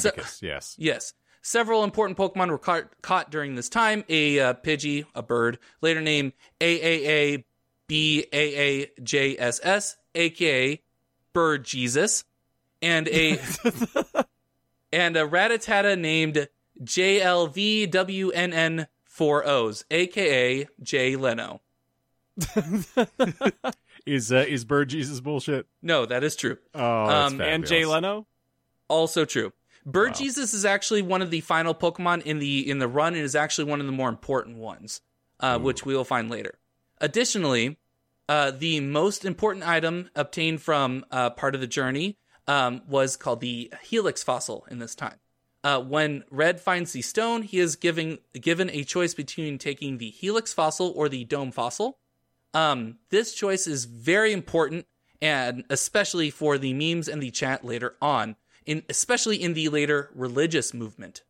so- Abacus, yes. Yes. Several important Pokemon were caught, caught during this time. A uh, Pidgey, a bird, later named AAABAAJSS, aka Bird Jesus, and a and a Rattata named JLVWNN four O's, aka Jay Leno. Is uh, is Bird Jesus bullshit? No, that is true. Oh, Um, And Jay Leno, Also true. Bird Wow. Jesus is actually one of the final Pokemon in the in the run and is actually one of the more important ones, uh, which we will find later. Additionally, uh, the most important item obtained from uh, part of the journey um, was called the Helix fossil in this time. Uh, when Red finds the stone, he is giving given a choice between taking the Helix fossil or the Dome fossil. Um, this choice is very important, and especially for the memes and the chat later on, in especially in the later religious movement.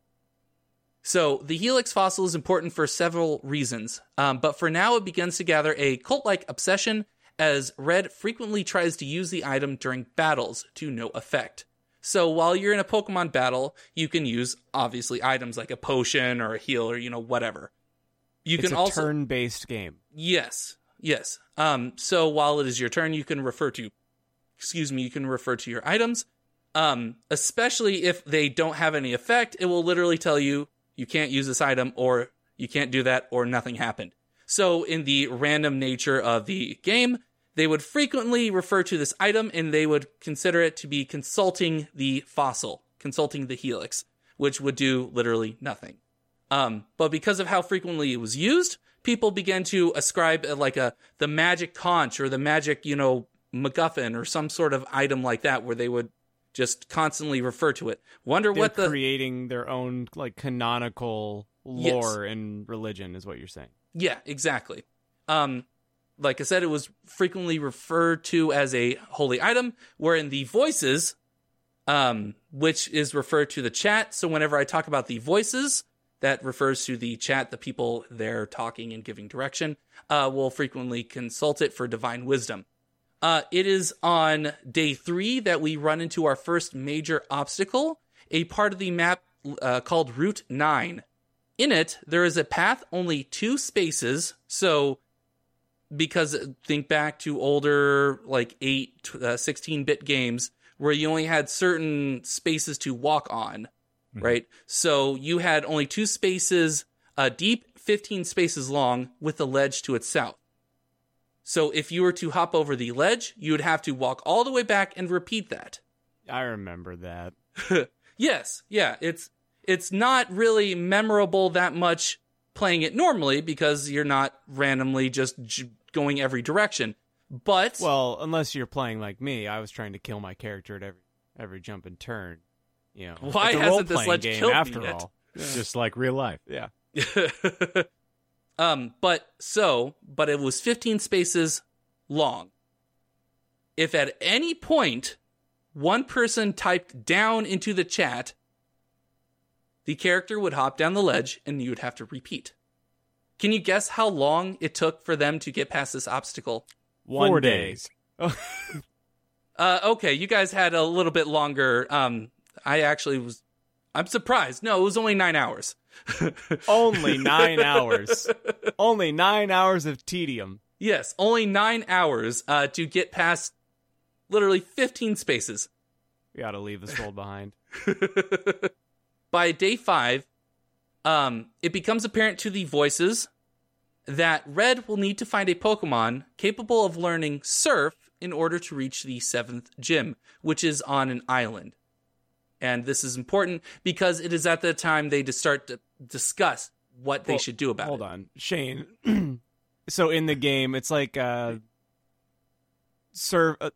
So the Helix fossil is important for several reasons, um, but for now it begins to gather a cult-like obsession as Red frequently tries to use the item during battles to no effect. So while you're in a Pokemon battle, you can use obviously items like a potion or a heal or you know whatever. You it's can a also turn-based game. Yes, yes. Um, so while it is your turn, you can refer to, excuse me, you can refer to your items. Um, especially if they don't have any effect, it will literally tell you you can't use this item or you can't do that or nothing happened. So in the random nature of the game, they would frequently refer to this item and they would consider it to be consulting the fossil, consulting the helix, which would do literally nothing. Um, but because of how frequently it was used, people began to ascribe uh, like a the magic conch or the magic, you know, MacGuffin or some sort of item like that, where they would just constantly refer to it. Wonder They're what the creating their own like canonical Yes. lore and religion is what you're saying. Yeah, exactly. Um, like I said, it was frequently referred to as a holy item, wherein the voices, um, which is referred to the chat. So whenever I talk about the voices, that refers to the chat, the people there talking and giving direction, uh, will frequently consult it for divine wisdom. Uh, it is on day three that we run into our first major obstacle, a part of the map uh, called Route 9. In it, there is a path only two spaces. So, because think back to older, like 8, uh, 16 bit games where you only had certain spaces to walk on, right? So, you had only two spaces uh, deep, 15 spaces long, with a ledge to its south. So, if you were to hop over the ledge, you would have to walk all the way back and repeat that. I remember that. Yes, yeah, it's it's not really memorable that much playing it normally because you're not randomly just j- going every direction. But Well, unless you're playing like me, I was trying to kill my character at every every jump and turn. You know, Why it's a hasn't this ledge game killed me after yet? all? Just like real life. Yeah. um, but so, but it was 15 spaces long. If at any point one person typed down into the chat, the character would hop down the ledge and you would have to repeat. Can you guess how long it took for them to get past this obstacle? One Four day. days. Uh, okay, you guys had a little bit longer. Um, I actually was. I'm surprised. No, it was only nine hours. Only nine hours. Only nine hours of tedium. Yes, only nine hours uh, to get past literally 15 spaces. We got to leave this world behind. By day five, um, it becomes apparent to the voices that Red will need to find a Pokemon capable of learning Surf in order to reach the seventh gym, which is on an island. And this is important because it is at the time they just start to discuss what they Well, should do about Hold it. Hold on, Shane. so in the game, it's like uh, serve. Uh,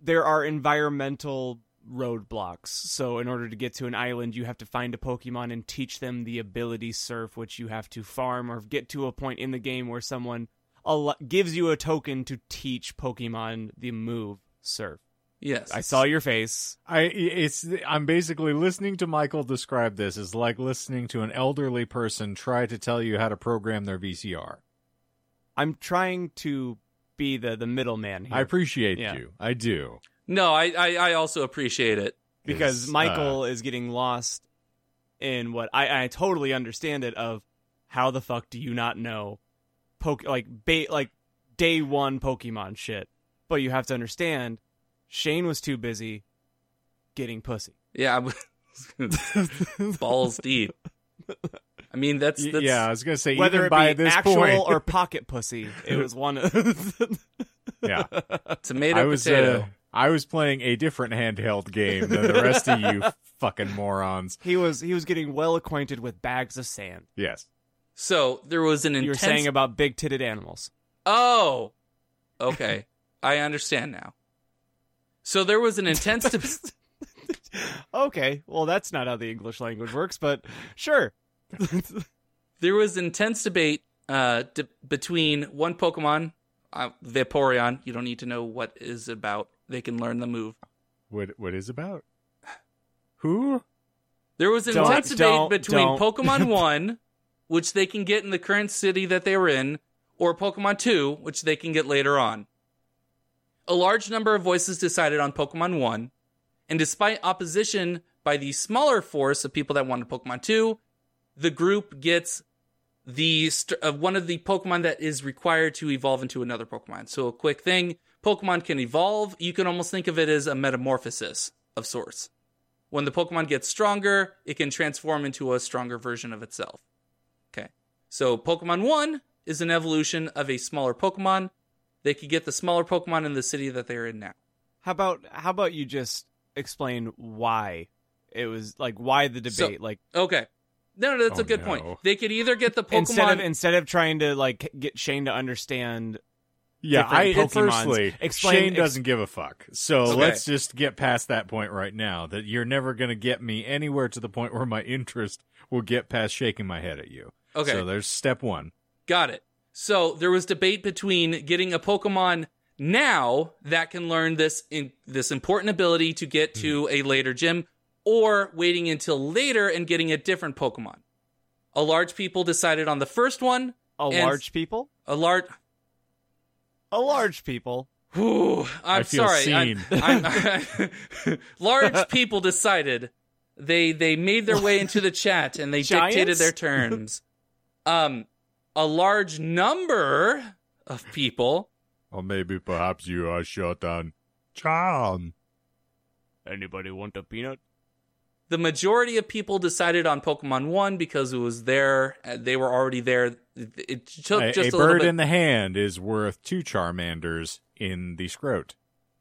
there are environmental roadblocks. So in order to get to an island, you have to find a Pokemon and teach them the ability Surf, which you have to farm or get to a point in the game where someone gives you a token to teach Pokemon the move Surf. Yes. I saw your face. I it's I'm basically listening to Michael describe this is like listening to an elderly person try to tell you how to program their VCR. I'm trying to be the the middleman here. I appreciate Yeah. you. I do. No, I, I, I also appreciate it. because Is, uh, Michael is getting lost in what I, I totally understand it of how the fuck do you not know poke like ba- like day one Pokemon shit. But you have to understand Shane was too busy getting pussy. Yeah, I'm- balls deep. I mean, that's, Y- that's yeah, I was gonna say Whether it by be this actual point, or pocket pussy, it was one of yeah, tomato I was potato. uh, I was playing a different handheld game than the rest of you fucking morons. he was he was getting well acquainted with bags of sand. Yes, So there was an You were intense. saying about big titted animals. oh, okay, I understand now. So there was an intense. deb- Okay, well that's not how the English language works, but sure. there was intense debate uh, de- between one Pokemon, uh, Vaporeon. You don't need to know what is about. They can learn the move. what what is about? Who? There was an Don't- intense debate don't- between don't. Pokemon 1, which they can get in the current city that they were in, or Pokemon 2, which they can get later on. A large number of voices decided on Pokemon 1, and despite opposition by the smaller force of people that wanted Pokemon 2, the group gets the st- uh, one of the Pokemon that is required to evolve into another Pokemon. So a quick thing, Pokemon can evolve. You can almost think of it as a metamorphosis of sorts. When the Pokemon gets stronger, it can transform into a stronger version of itself. Okay. So Pokemon 1 is an evolution of a smaller Pokemon. They could get the smaller Pokemon in the city that they're in now. How about how about you just explain why it was like why the So- debate like Okay. No, no, that's Oh, a good no. point. They could either get the Pokemon instead of instead of trying to like get Shane to understand Yeah, I different Pokemons. firstly, Explain- Shane ex- doesn't give a fuck. So Okay. let's just get past that point right now. That you're never gonna get me anywhere to the point where my interest will get past shaking my head at you. Okay. So there's step one. Got it. So there was debate between getting a Pokemon now that can learn this in, this important ability to get to a later gym, or waiting until later and getting a different Pokemon. A large people decided on the first one. a large people, A large. a large people. Whew, I'm I feel sorry. I'm- I'm- large people decided they they made their way into the chat and they dictated their terms. Um, a large number of people Or maybe perhaps you are short on charm. Anybody want a peanut? the majority of people decided on Pokemon One because it was there. They were already there. It, it took A, just a a, little bird bit. in the hand is worth two Charmanders in the scrot.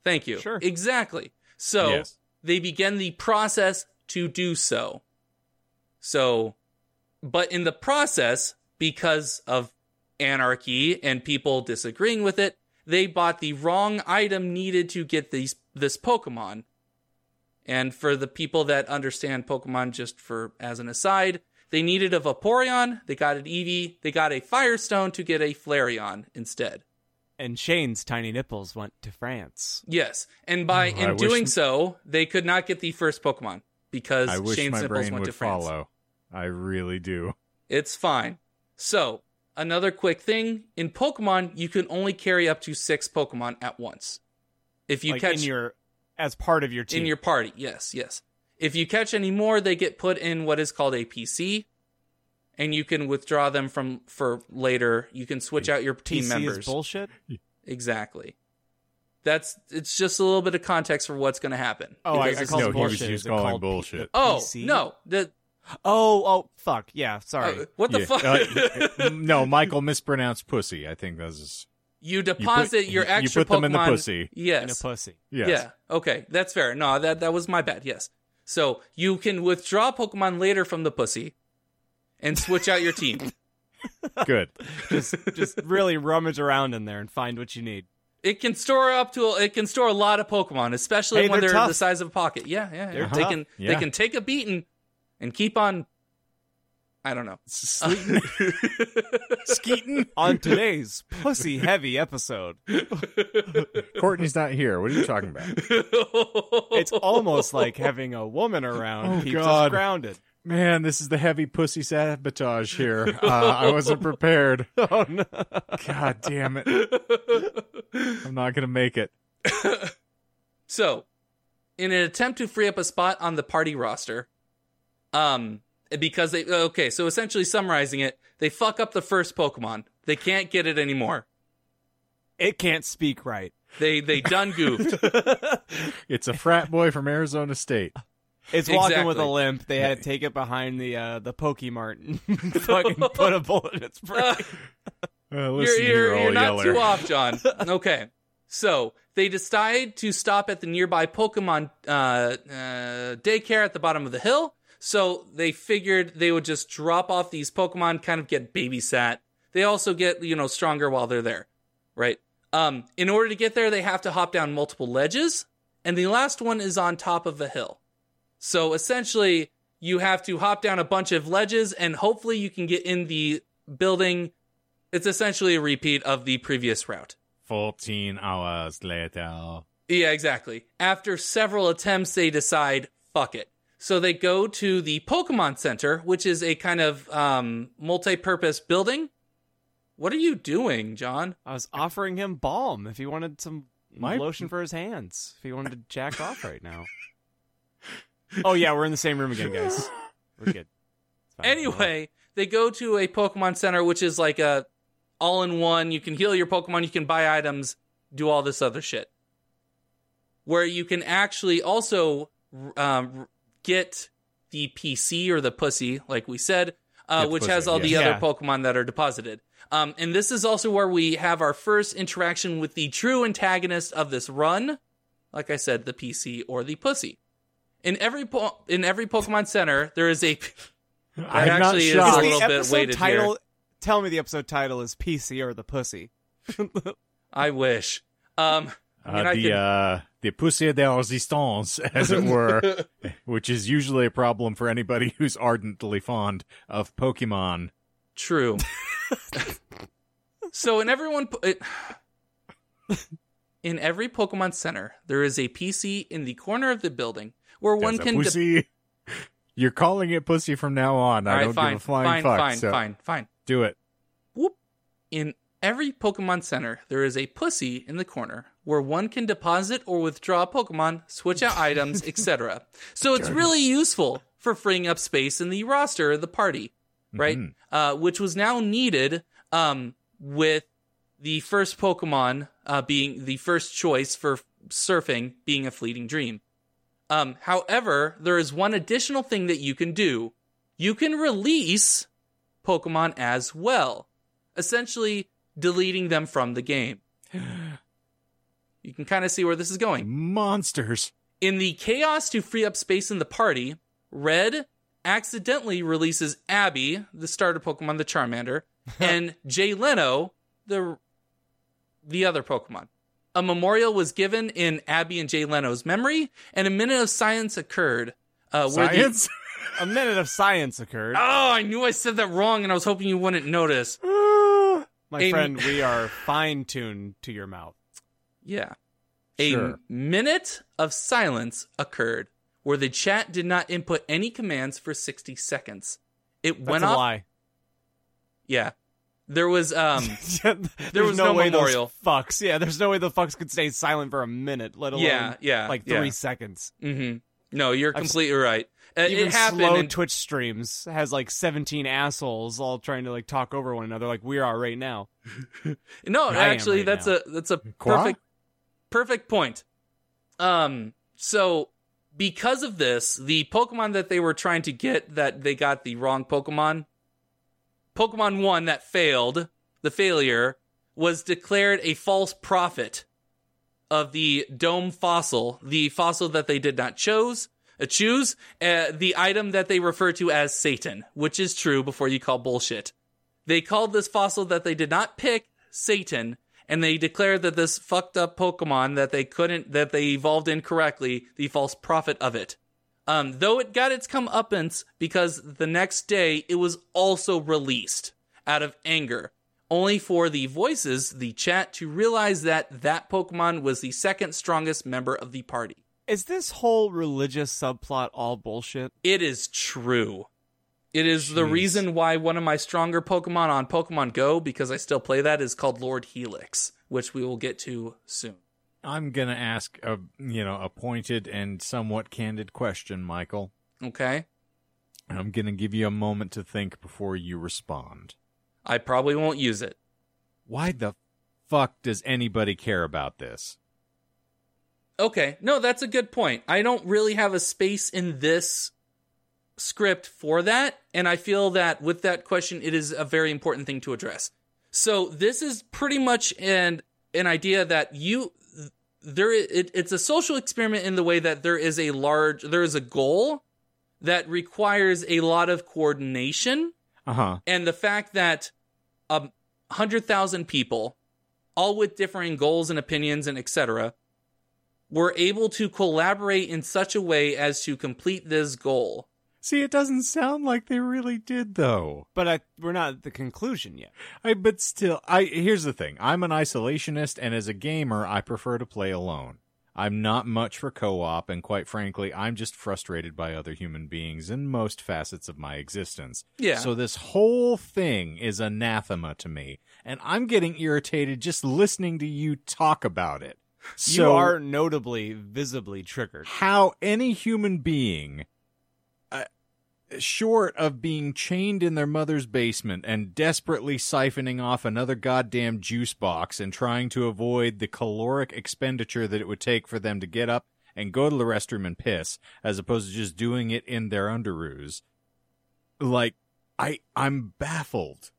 Thank you. Sure. Exactly. So Yes. they began the process to do so. So, but in the process, because of anarchy and people disagreeing with it, they bought the wrong item needed to get these this Pokemon. And for the people that understand Pokemon, just for as an aside, they needed a Vaporeon, they got an Eevee, they got a Firestone to get a Flareon instead. And Shane's tiny nipples went to France. Yes, and by Oh, in I wish- doing so, they could not get the first Pokemon because I wish Shane's my nipples brain went would to France. follow. I really do. It's fine. So another quick thing in Pokemon, you can only carry up to six Pokemon at once. If you like catch in your as part of your team. in your party, yes, yes. If you catch any more, they get put in what is called a PC, and you can withdraw them from for later. You can switch out your team PC members. is bullshit. exactly. That's it's just a little bit of context for what's going to happen. Oh, I- Because I it's call no, it he was, bullshit. he was Is calling called P- bullshit. Oh PC? no, the Oh, oh, fuck. Yeah, sorry. Uh, what the Yeah. fuck? Uh, no, Michael mispronounced pussy. I think that's you deposit your you extra put them in the pussy. Yes. In a pussy. yes. Yeah. Okay, that's fair. No, that that was my bad. Yes. So you can withdraw Pokemon later from the pussy, and switch out your team. Good. Just, just really rummage around in there and find what you need. It can store up to it can store a lot of Pokemon, especially Hey, when they're they're, the size of a pocket. Yeah, yeah. They're yeah. They tough. can Yeah. they can take a beating and keep on. I don't know. Sleeting. Skeeting. On today's pussy heavy episode, Courtney's not here. What are you talking about? it's almost like having a woman around Oh, keeps God. us grounded. Man, this is the heavy pussy sabotage here. Uh, I wasn't prepared. Oh no. God damn it. I'm not going to make it. So, in an attempt to free up a spot on the party roster, um, because they okay, so essentially summarizing it, they fuck up the first Pokemon. They can't get it anymore. It can't speak right. They they done goofed. It's a frat boy from Arizona State. It's walking with a limp. They had to take it behind the uh, the Pokemart and fucking put a bullet in its brain. Uh, Uh, you're you're, here, you're not yeller. too off, John. Okay. So they decide to stop at the nearby Pokemon uh, uh, daycare at the bottom of the hill. So they figured they would just drop off these Pokemon, kind of get babysat. They also get you know stronger while they're there, right? Um, in order to get there, they have to hop down multiple ledges, and the last one is on top of a hill. So essentially, you have to hop down a bunch of ledges, and hopefully, you can get in the building it's essentially a repeat of the previous route. 14 hours later. Yeah, exactly. After several attempts, they decide, fuck it. So they go to the Pokemon Center, which is a kind of um, multi purpose building. What are you doing, John? I was offering him balm if he wanted some My- lotion for his hands. If he wanted to jack off right now. Oh yeah, we're in the same room again, guys. We're good. Anyway, they go to a Pokemon Center, which is like a all in one. You can heal your Pokemon, you can buy items, do all this other shit. Where you can actually also um, get the PC or the pussy, like we said, uh, which pussy, has all the other Yeah. Pokemon that are deposited. Um, and this is also where we have our first interaction with the true antagonist of this run. Like I said, the PC or the pussy. In every po- in every Pokemon Center, there is a I'm not actually is Is a shocked. the little bit episode weighted title? here. Tell me the episode title is PC or the pussy. I wish. Um, I mean, Uh, the could- uh, the de resistance, as it were, which is usually a problem for anybody who's ardently fond of Pokemon. True. so in everyone, it, in every Pokemon Center, there is a PC in the corner of the building where one As a can. de- pussy. You're calling it pussy from now on. All I right, don't fine, give a flying fine, fuck. fine, so fine, fine. Do it. Whoop. In every Pokemon Center, there is a pussy in the corner where one can deposit or withdraw Pokemon, switch out items, etc. So it's really useful for freeing up space in the roster of the party, right? Mhm. Uh, which was now needed um, with the first Pokemon uh, being the first choice for surfing being a fleeting dream. Um, however, there is one additional thing that you can do. You can release Pokemon as well, essentially deleting them from the game. You can kind of see where this is going. Monsters. In the chaos to free up space in the party, Red accidentally releases Abby, the starter Pokemon, the Charmander, and Jay Leno, the the other Pokemon. A memorial was given in Abby and Jay Leno's memory, and a minute of silence occurred. Uh, where the- Science? A minute of science occurred. oh, I knew I said that wrong, and I was hoping you wouldn't notice. My a- friend, we are fine tuned to your mouth. Yeah. A Sure. minute of silence occurred where the chat did not input any commands for 60 seconds. It That's went a off. lie. Yeah. There was um there was no way memorial. fucks. Yeah, there's no way the fucks could stay silent for a minute, let alone Yeah, yeah, like yeah. three seconds. mhm. No, you're I've completely right. Uh, Even it happened slow Twitch streams has like 17 assholes all trying to like talk over one another, like we are right now. No, I actually right that's now. a that's a perfect perfect point. Um so because of this, the Pokemon that they were trying to get that they got the wrong Pokemon, Pokemon 1 that failed, the failure, was declared a false prophet of the dome fossil, the fossil that they did not chose, uh, choose, uh, the item that they refer to as Satan, which is true before you call bullshit. They called this fossil that they did not pick Satan, and they declared that this fucked up Pokemon that they couldn't, that they evolved incorrectly, the false prophet of it. Um, though it got its comeuppance because the next day it was also released out of anger, only for the voices, the chat, to realize that that Pokemon was the second strongest member of the party. Is this whole religious subplot all bullshit? It is true. It is the reason why one of my stronger Pokemon on Pokemon Go, because I still play that, is called Lord Helix, which we will get to soon. I'm gonna ask a you know a pointed and somewhat candid question, Michael. Okay? I'm gonna give you a moment to think before you respond. I probably won't use it. Why the fuck does anybody care about this? Okay, no, that's a good point. I don't really have a space in this script for that, and I feel that with that question, it is a very important thing to address. So this is pretty much an an idea that you there it, it's a social experiment in the way that there is a large there is a goal that requires a lot of coordination Uh huh. and the fact that a hundred thousand people, all with differing goals and opinions and etc., were able to collaborate in such a way as to complete this goal. See, it doesn't sound like they really did, though. But I, we're not at the conclusion yet. I, but still, I here's the thing: I'm an isolationist, and as a gamer, I prefer to play alone. I'm not much for co-op, and quite frankly, I'm just frustrated by other human beings in most facets of my existence. Yeah. So this whole thing is anathema to me, and I'm getting irritated just listening to you talk about it. So you are notably, visibly triggered. how any human being short of being chained in their mother's basement and desperately siphoning off another goddamn juice box and trying to avoid the caloric expenditure that it would take for them to get up and go to the restroom and piss as opposed to just doing it in their underoos. Like i i'm baffled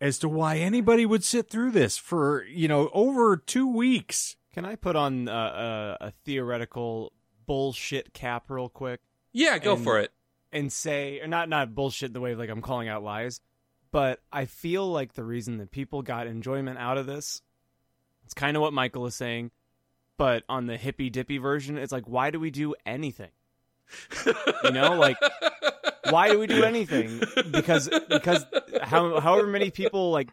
as to why anybody would sit through this for you know over 2 weeks. Can I put on uh, a, a theoretical bullshit cap real quick? Yeah, go And- for it. And say, or not not bullshit the way like I'm calling out lies, but I feel like the reason that people got enjoyment out of this, it's kind of what Michael is saying, but on the hippy dippy version, it's like, why do we do anything? You know, like why do we do anything? Because because how however many people like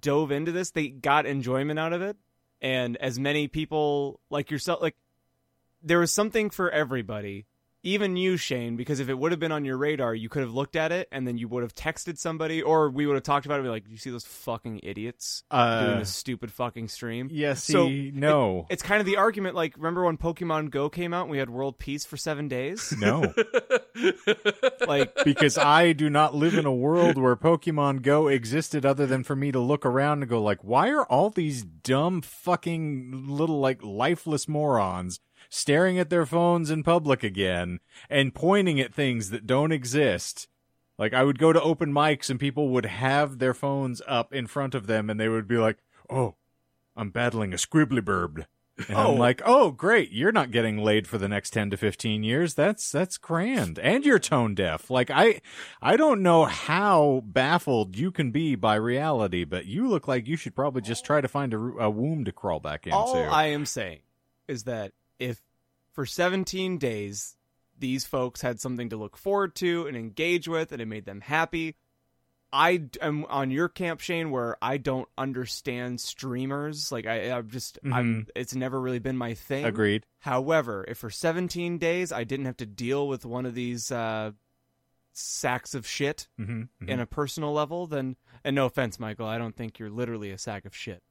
dove into this, they got enjoyment out of it, and as many people like yourself, like there was something for everybody. Even you, Shane, because if it would have been on your radar, you could have looked at it and then you would have texted somebody, or we would have talked about it. And be like, "You see those fucking idiots doing uh this stupid fucking stream?" yeah see So, no It's kind of the argument. Like, remember when Pokemon Go came out and we had world peace for seven days? no like, because I do not live in a world where Pokemon Go existed other than for me to look around and go like, why are all these dumb fucking little like lifeless morons staring at their phones in public again and pointing at things that don't exist? Like I would go to open mics and people would have their phones up in front of them and they would be like, "Oh, I'm battling a scribbly burb." And Oh. I'm like, "Oh, great. You're not getting laid for the next 10 to 15 years. That's that's grand. And you're tone deaf." Like I I don't know how baffled you can be by reality, but you look like you should probably just try to find a, a womb to crawl back into. all I am saying is that if for 17 days these folks had something to look forward to and engage with and it made them happy, I am on your camp, Shane, where I don't understand streamers. Like I, I'm just, I'm. It's never really been my thing. Agreed. However, if for 17 days I didn't have to deal with one of these uh, sacks of shit Mm-hmm. in a personal level, then, and no offense, Michael, I don't think you're literally a sack of shit.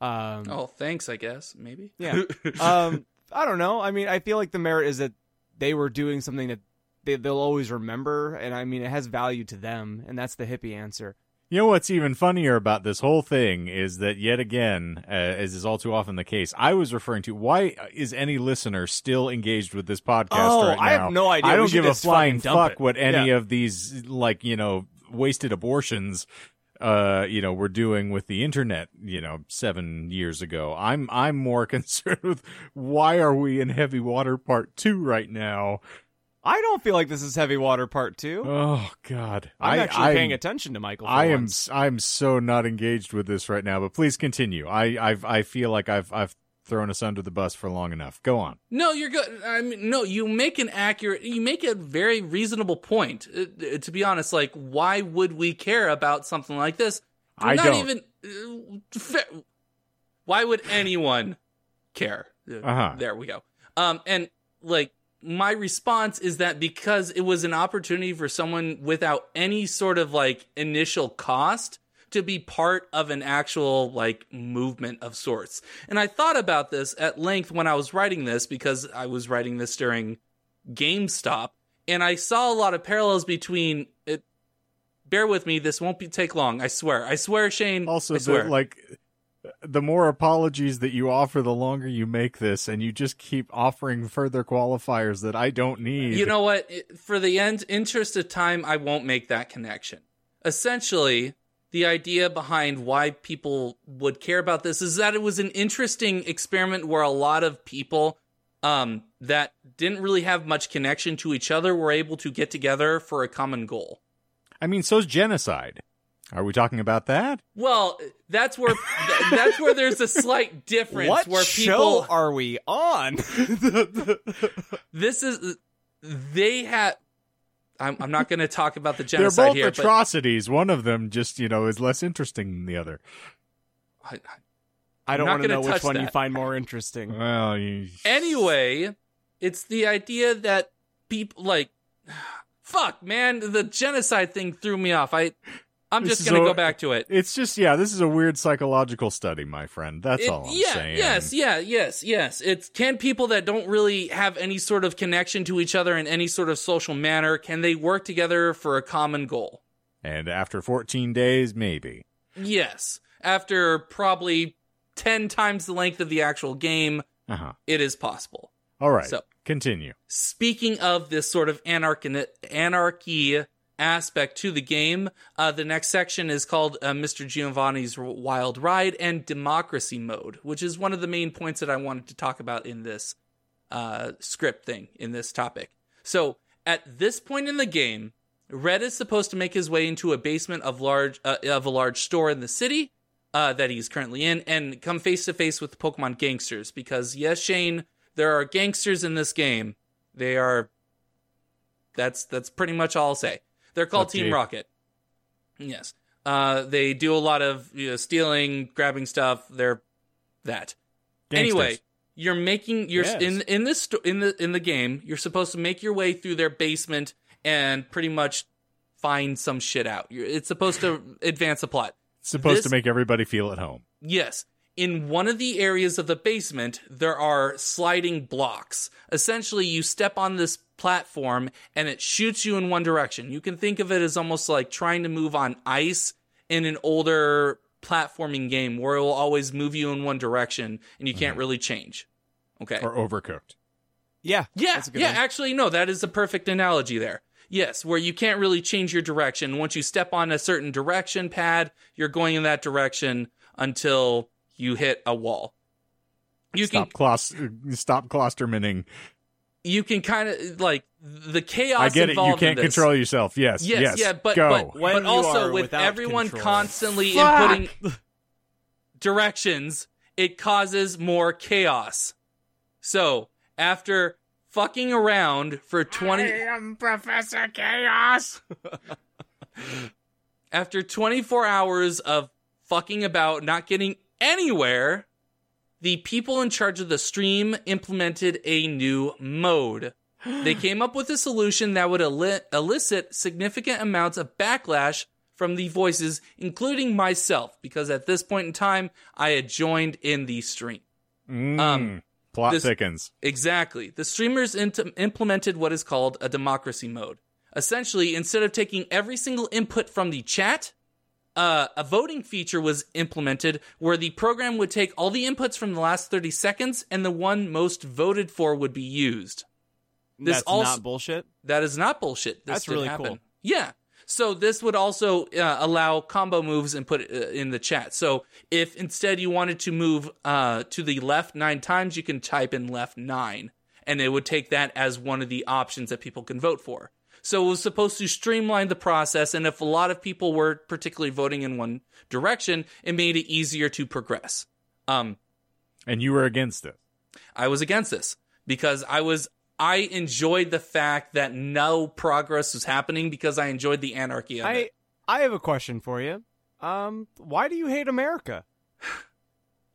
Um, oh, thanks, I guess. Maybe. Yeah. um, I don't know. I mean, I feel like the merit is that they were doing something that they, they'll always remember, and I mean, it has value to them, and that's the hippie answer. You know what's even funnier about this whole thing is that yet again, uh, as is all too often the case, I was referring to why is any listener still engaged with this podcast Oh, right now? I have no idea. I don't give a flying fuck it. what any Yeah. of these like you know wasted abortions uh you know were doing with the internet you know 7 years ago i'm i'm more concerned with why are we in heavy water part 2 right now I don't feel like this is heavy water part two. oh god I'm I, actually I'm- paying attention to Michael. I am. I'm so not engaged with this right now, but please continue. I I've, I feel like I've I've thrown us under the bus for long enough. Go on. No, you're good. I mean, no, you make an accurate, you make a very reasonable point. Uh, to be honest, like, why would we care about something like this? We're I not don't. even. Uh, fa- why would anyone care? Uh, Uh-huh. There we go. Um, and like my response is that because it was an opportunity for someone without any sort of like initial cost to be part of an actual like movement of sorts. And I thought about this at length when I was writing this because I was writing this during GameStop and I saw a lot of parallels between it bear with me this won't be take long I swear I swear Shane Also, I swear the, like the more apologies that you offer, the longer you make this, and you just keep offering further qualifiers that I don't need. You know what? For the end interest of time, I won't make that connection. Essentially, the idea behind why people would care about this is that it was an interesting experiment where a lot of people um, that didn't really have much connection to each other were able to get together for a common goal. I mean, so's genocide. Are we talking about that? Well, that's where th- that's where there's a slight difference What where show people are we on? this is they had I'm, I'm not going to talk about the They're genocide both here, but atrocities. One of them just you know is less interesting than the other. I- I don't want to know which touch one you find more interesting. Well, you... Anyway, it's the idea that people like fuck, man, the genocide thing threw me off. I I'm This just going to go back to it. It's just yeah, this is a weird psychological study, my friend. That's It- all I'm yeah, saying. yes, yeah, yes, yes. It's can people that don't really have any sort of connection to each other in any sort of social manner, can they work together for a common goal? And after 14 days, maybe. Yes. After probably 10 times the length of the actual game, Uh huh. it is possible. All right. So- continue. Speaking of this sort of anarchy, anarchy aspect to the game, uh, the next section is called uh, Mr. Giovanni's Wild Ride and Democracy Mode, which is one of the main points that I wanted to talk about in this uh, script thing, in this topic. So, at this point in the game, Red is supposed to make his way into a basement of large uh, of a large store in the city uh, that he's currently in, and come face to face with Pokemon gangsters. Because yes, Shane, there are gangsters in this game. They are. That's that's pretty much all I'll say. They're called. Team Rocket. Yes, uh, they do a lot of you know, stealing, grabbing stuff. They're that. Anyway, you're making you're Yes. in in this in the in the game. You're supposed to make your way through their basement and pretty much find some shit out. You're, it's supposed to advance the plot. It's supposed this- to make everybody feel at home. Yes. In one of the areas of the basement, there are sliding blocks. Essentially, you step on this platform and it shoots you in one direction. You can think of it as almost like trying to move on ice in an older platforming game where it will always move you in one direction and you can't mm-hmm. really change. Okay. Or overcooked. Yeah, Yeah, that's a good yeah. one. Actually, no, that is a perfect analogy there. Yes, where you can't really change your direction. Once you step on a certain direction pad, you're going in that direction until you hit a wall. You stop can clos- stop clustermaning. You can kind of like the chaos. I get it. You can't control yourself. Yes. Yes, yes. yeah, but go. but, but also with everyone control. constantly Fuck. inputting directions, it causes more chaos. So after fucking around for twenty, I am Professor Chaos. after twenty four hours of fucking about, not getting anywhere, the people in charge of the stream implemented a new mode. They came up with a solution that would eli- elicit significant amounts of backlash from the voices, including myself, because at this point in time, I had joined in the stream. Mm, Um, plot this- thickens. Exactly. The streamers int- implemented what is called a democracy mode. Essentially, instead of taking every single input from the chat, uh, a voting feature was implemented where the program would take all the inputs from the last 30 seconds and the one most voted for would be used. This That's also- not bullshit. That is not bullshit. This That's really happen. cool. Yeah. So this would also uh, allow combo moves and put it uh, in the chat. So if instead you wanted to move uh, to the left nine times, you can type in left nine, and it would take that as one of the options that people can vote for. So it was supposed to streamline the process, and if a lot of people were particularly voting in one direction, it made it easier to progress. Um, And you were against it. I was against this because I was I enjoyed the fact that no progress was happening because I enjoyed the anarchy of I it. I have a question for you. Um, why do you hate America?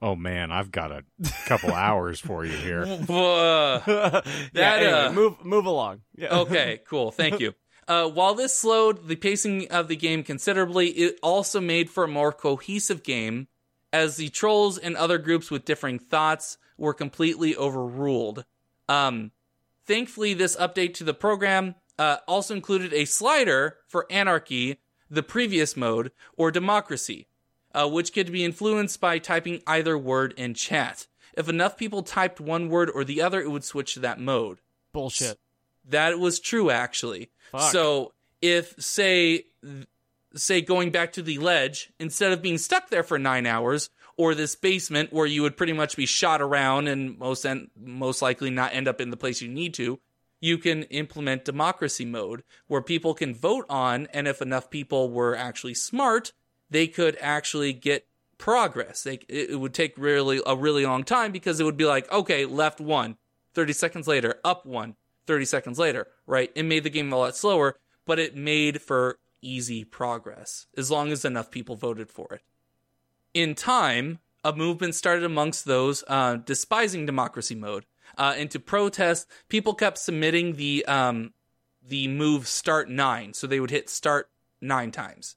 Oh man, I've got a couple hours for you here. Whoa. yeah, That, anyway, uh, move move along. Yeah. okay, cool. Thank you. Uh, while this slowed the pacing of the game considerably, it also made for a more cohesive game, as the trolls and other groups with differing thoughts were completely overruled. Um, thankfully, this update to the program uh, also included a slider for anarchy, the previous mode, or democracy, uh, which could be influenced by typing either word in chat. If enough people typed one word or the other, it would switch to that mode. Bullshit. That was true, actually. Fuck. So if say say going back to the ledge instead of being stuck there for nine hours or this basement where you would pretty much be shot around and most en- most likely not end up in the place you need to you can implement democracy mode where people can vote on and if enough people were actually smart they could actually get progress they it would take really a really long time because it would be like okay left one 30 seconds later up one 30 seconds later, right? It made the game a lot slower, but it made for easy progress as long as enough people voted for it. In time, a movement started amongst those uh, despising democracy mode. Uh, and to protest, people kept submitting the um, the move start nine, so they would hit start nine times.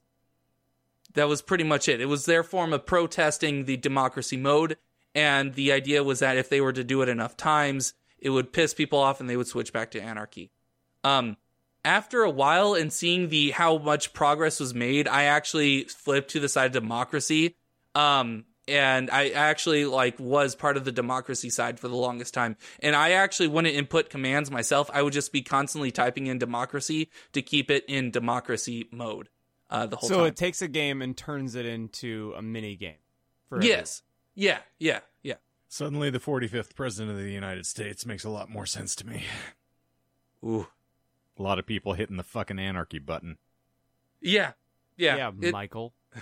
That was pretty much it. It was their form of protesting the democracy mode, and the idea was that if they were to do it enough times, it would piss people off and they would switch back to anarchy. Um, after a while and seeing the how much progress was made, I actually flipped to the side of democracy. Um, and I actually like was part of the democracy side for the longest time. And I actually wouldn't input commands myself. I would just be constantly typing in democracy to keep it in democracy mode uh, the whole So time. it takes a game and turns it into a mini game. For yes, yeah, yeah, yeah. Suddenly, the 45th president of the United States makes a lot more sense to me. Ooh, A lot of people hitting the fucking anarchy button. yeah, yeah. Yeah, It- Michael.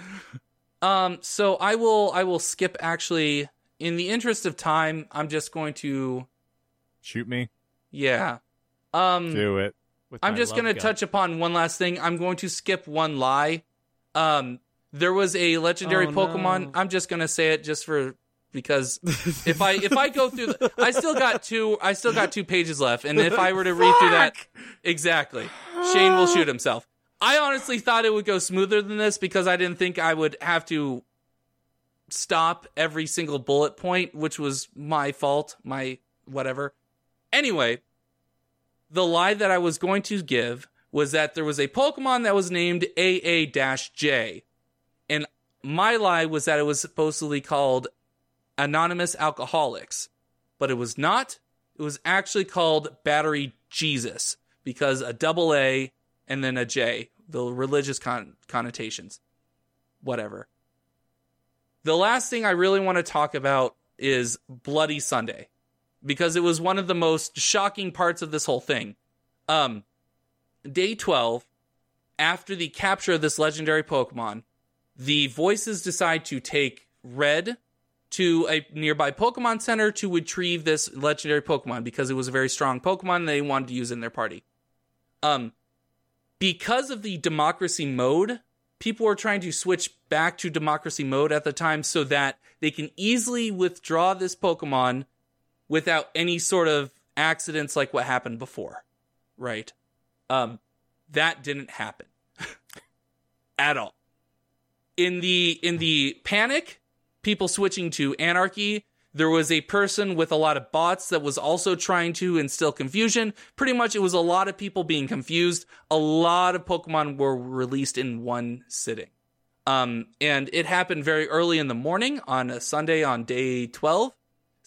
Um, so I will I will skip actually in the interest of time, I'm just going to Shoot me. yeah. Um Do it. With I'm just going to gun. touch upon one last thing. I'm going to skip one lie. Um there was a legendary Oh, Pokemon. no. I'm just going to say it just for because if I if I go through the, I still got two I still got two pages left and if I were to read through that exactly Shane will shoot himself. I honestly thought it would go smoother than this because I didn't think I would have to stop every single bullet point, which was my fault, my whatever. Anyway, the lie that I was going to give was that there was a Pokemon that was named AA-J. And my lie was that it was supposedly called Anonymous Alcoholics, but it was not. It was actually called Battery Jesus because a double A and then a J, the religious con- connotations. Whatever. The last thing I really want to talk about is Bloody Sunday because it was one of the most shocking parts of this whole thing. Um, day 12, after the capture of this legendary Pokemon, the voices decide to take Red to a nearby Pokemon Center to retrieve this legendary Pokemon because it was a very strong Pokemon they wanted to use in their party. Um, because of the democracy mode, people were trying to switch back to democracy mode at the time so that they can easily withdraw this Pokemon without any sort of accidents like what happened before. Right? Um, that didn't happen at all. In the in the panic, people switching to anarchy, there was a person with a lot of bots that was also trying to instill confusion. Pretty much it was a lot of people being confused. A lot of Pokemon were released in one sitting. Um, and it happened very early in the morning on a Sunday on day 12.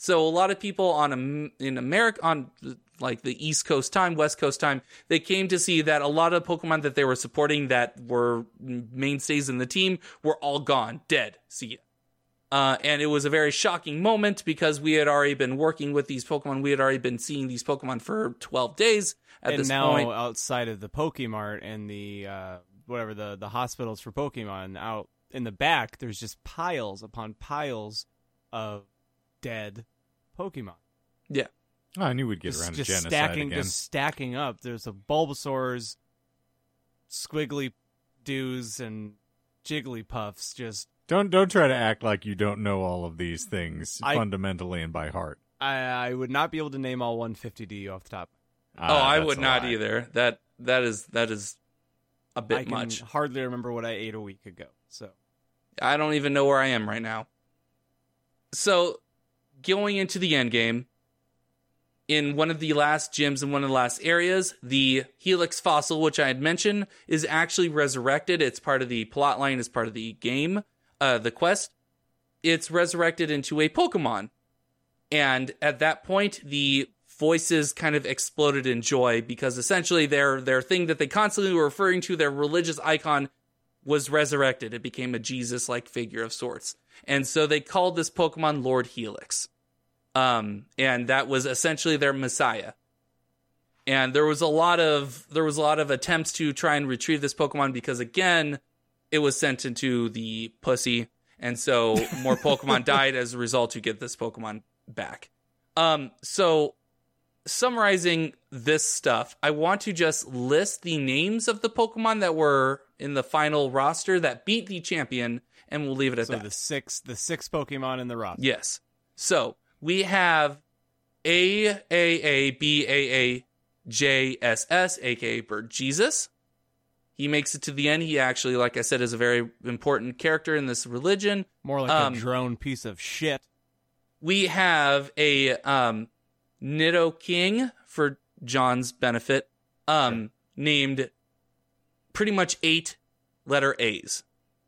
So a lot of people on in America on like the East Coast time, West Coast time, they came to see that a lot of Pokemon that they were supporting that were mainstays in the team were all gone, dead. See ya. Uh, and it was a very shocking moment because we had already been working with these Pokemon. We had already been seeing these Pokemon for 12 days at and this now point. outside of the Pokemart and the uh, whatever the the hospitals for Pokemon, out in the back, there's just piles upon piles of dead Pokemon. Yeah. Oh, I knew we'd get just, around just to genocide stacking, again. just stacking up. There's the Bulbasaurs, Squiggly Dews, and Jigglypuffs. Just Don't don't try to act like you don't know all of these things I- fundamentally and by heart. I, I would not be able to name all 150 to you off the top. oh, Ah, I would not lie. either. That That is that is a bit I can much. hardly remember what I ate a week ago. So I don't even know where I am right now. So, going into the end game, in one of the last gyms in one of the last areas, the Helix fossil, which I had mentioned, is actually resurrected. It's part of the plot line, it's part of the game, uh, the quest. It's resurrected into a Pokemon. And at that point, the voices kind of exploded in joy because essentially their their thing that they constantly were referring to, their religious icon, was resurrected. It became a Jesus like figure of sorts. And so they called this Pokemon Lord Helix. Um, and that was essentially their messiah. And there was a lot of there was a lot of attempts to try and retrieve this Pokemon because again, it was sent into the pussy, and so more Pokemon died as a result to get this Pokemon back. Um, so summarizing this stuff, I want to just list the names of the Pokemon that were in the final roster that beat the champion, and we'll leave it at so that. the six the six Pokemon in the roster. Yes. So we have A A A B A A J S S, aka Bird Jesus. He makes it to the end. He actually, like I said, is a very important character in this religion. More like Um, a drone piece of shit. We have a um, Nidoking for John's benefit, um, named pretty much eight letter A's,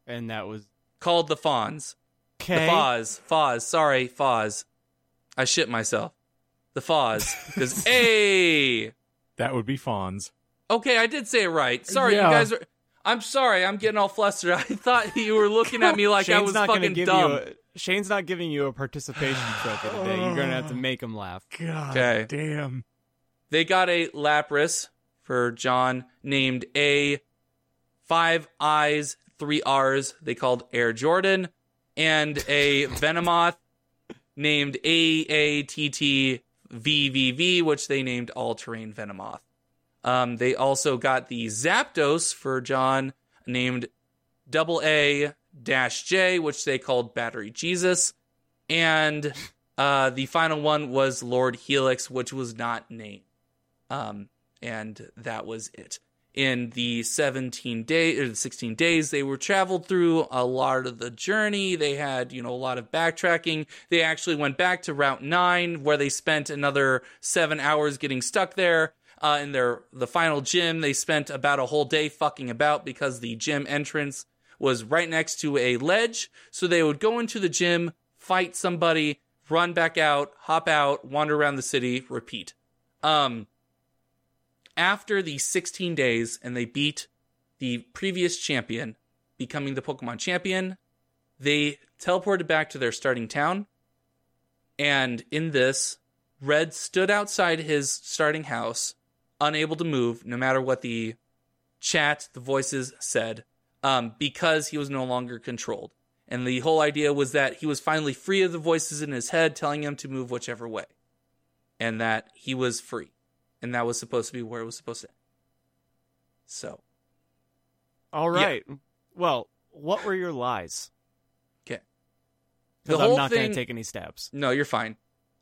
And that was called the Fonz. The okay. Foz. Foz. Sorry, Foz. I shit myself. The Foz. Because, hey! That would be Fonz. Okay, I did say it right. Sorry, Yeah. you guys are. I'm sorry, I'm getting all flustered. I thought you were looking at me like I was not fucking give dumb. You a, Shane's not giving you a participation trophy today. You're gonna oh. have to make him laugh. God Okay. damn. They got a Lapras for John named A, five I's, three R's. They called Air Jordan, and a Venomoth named A A T T V V V, which they named All Terrain Venomoth. Um, they also got the Zapdos for John named Double A Dash J, which they called Battery Jesus, and uh, the final one was Lord Helix, which was not named. Um, and that was it. In the 17 days or the 16 days, they were traveled through a lot of the journey. They had, you know, a lot of backtracking. They actually went back to Route 9, where they spent another seven hours getting stuck there. Uh, in their the final gym, they spent about a whole day fucking about because the gym entrance was right next to a ledge. So they would go into the gym, fight somebody, run back out, hop out, wander around the city, repeat. Um, after the 16 days and they beat the previous champion, becoming the Pokemon champion, they teleported back to their starting town. And in this, Red stood outside his starting house, unable to move, no matter what the chat, the voices said, um, because he was no longer controlled. And the whole idea was that he was finally free of the voices in his head telling him to move whichever way. And that he was free. And that was supposed to be where it was supposed to end. So, All right. Well, what were your lies? okay. Because I'm not thing- gonna take any stabs. No, you're fine.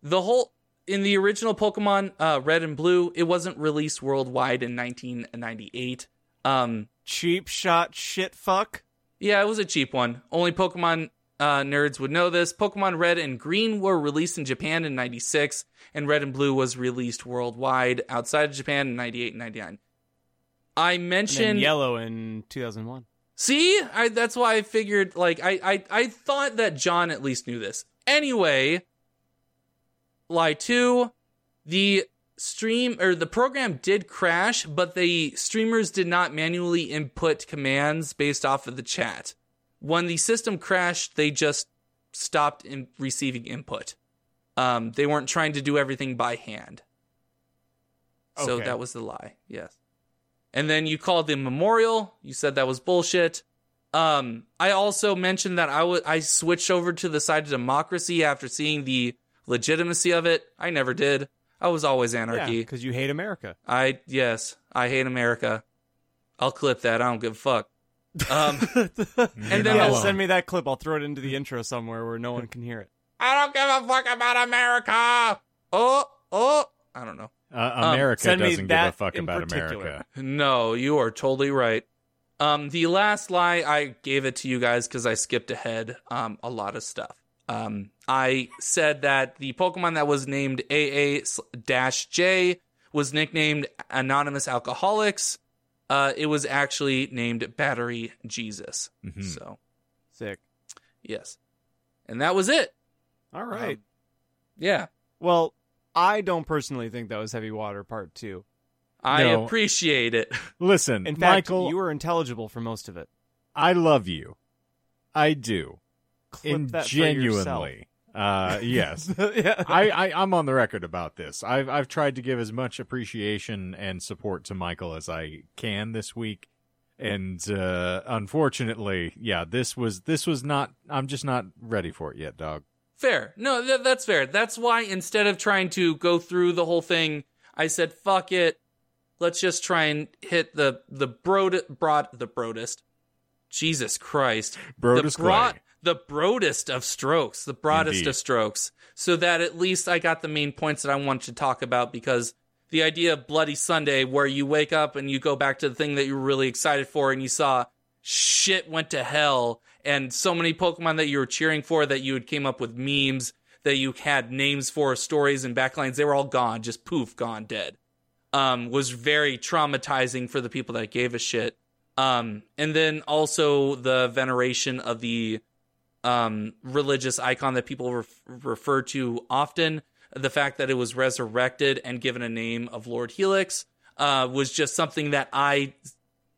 The whole in the original Pokemon uh, Red and Blue, it wasn't released worldwide in 1998. Um, Cheap shot shit fuck. yeah, it was a cheap one. Only Pokemon uh, nerds would know this. Pokemon Red and Green were released in Japan in 96, and Red and Blue was released worldwide outside of Japan in 98 and 99. I And mentioned yellow in 2001. See, I, that's why I figured. Like, I, I, I thought that John at least knew this. Anyway, lie two, the stream or the program did crash, but the streamers did not manually input commands based off of the chat. When the system crashed, they just stopped in receiving input. Um, they weren't trying to do everything by hand. So Okay. that was the lie. Yes. And then you called the memorial. You said that was bullshit. Um, I also mentioned that I wa- I switched over to the side of democracy after seeing the legitimacy of it. I never did. I was always anarchy. because you hate America. I yes, I hate America. I'll clip that. I don't give a fuck. Um, and then yeah, I'll- send me that clip. I'll throw it into the intro somewhere where no one can hear it. I don't give a fuck about America. Oh, oh, I don't know. Uh, America send me doesn't give a fuck about particular. America. No, you are totally right. Um, the last lie I gave it to you guys because I skipped ahead um a lot of stuff. Um, I said that the Pokemon that was named AA-J was nicknamed Anonymous Alcoholics. Uh, it was actually named Battery Jesus. Mhm. So Sick. yes, and that was it. All right. Um, yeah, well, I don't personally think that was Heavy Water Part Two. I No. appreciate it. Listen, In fact, Michael, you were intelligible for most of it. I love you. I do. Clip and that for genuinely. Uh, yes. yeah. I, I I'm on the record about this. I've I've tried to give as much appreciation and support to Michael as I can this week, and uh, unfortunately, yeah, this was this was not. I'm just not ready for it yet, dog. Fair. No, th- that's fair. That's why instead of trying to go through the whole thing, I said, "Fuck it. Let's just try and hit the the broad broad the broadest. Jesus Christ, Brodus the broad Clay. The broadest of strokes, the broadest Indeed. of strokes, so that at least I got the main points that I wanted to talk about because." The idea of Bloody Sunday, where you wake up and you go back to the thing that you were really excited for, and you saw shit went to hell and so many pokemon that you were cheering for that you had came up with memes that you had names for stories and backlines they were all gone just poof gone dead um was very traumatizing for the people that gave a shit um and then also the veneration of the um religious icon that people ref- refer to often the fact that it was resurrected and given a name of lord helix uh was just something that i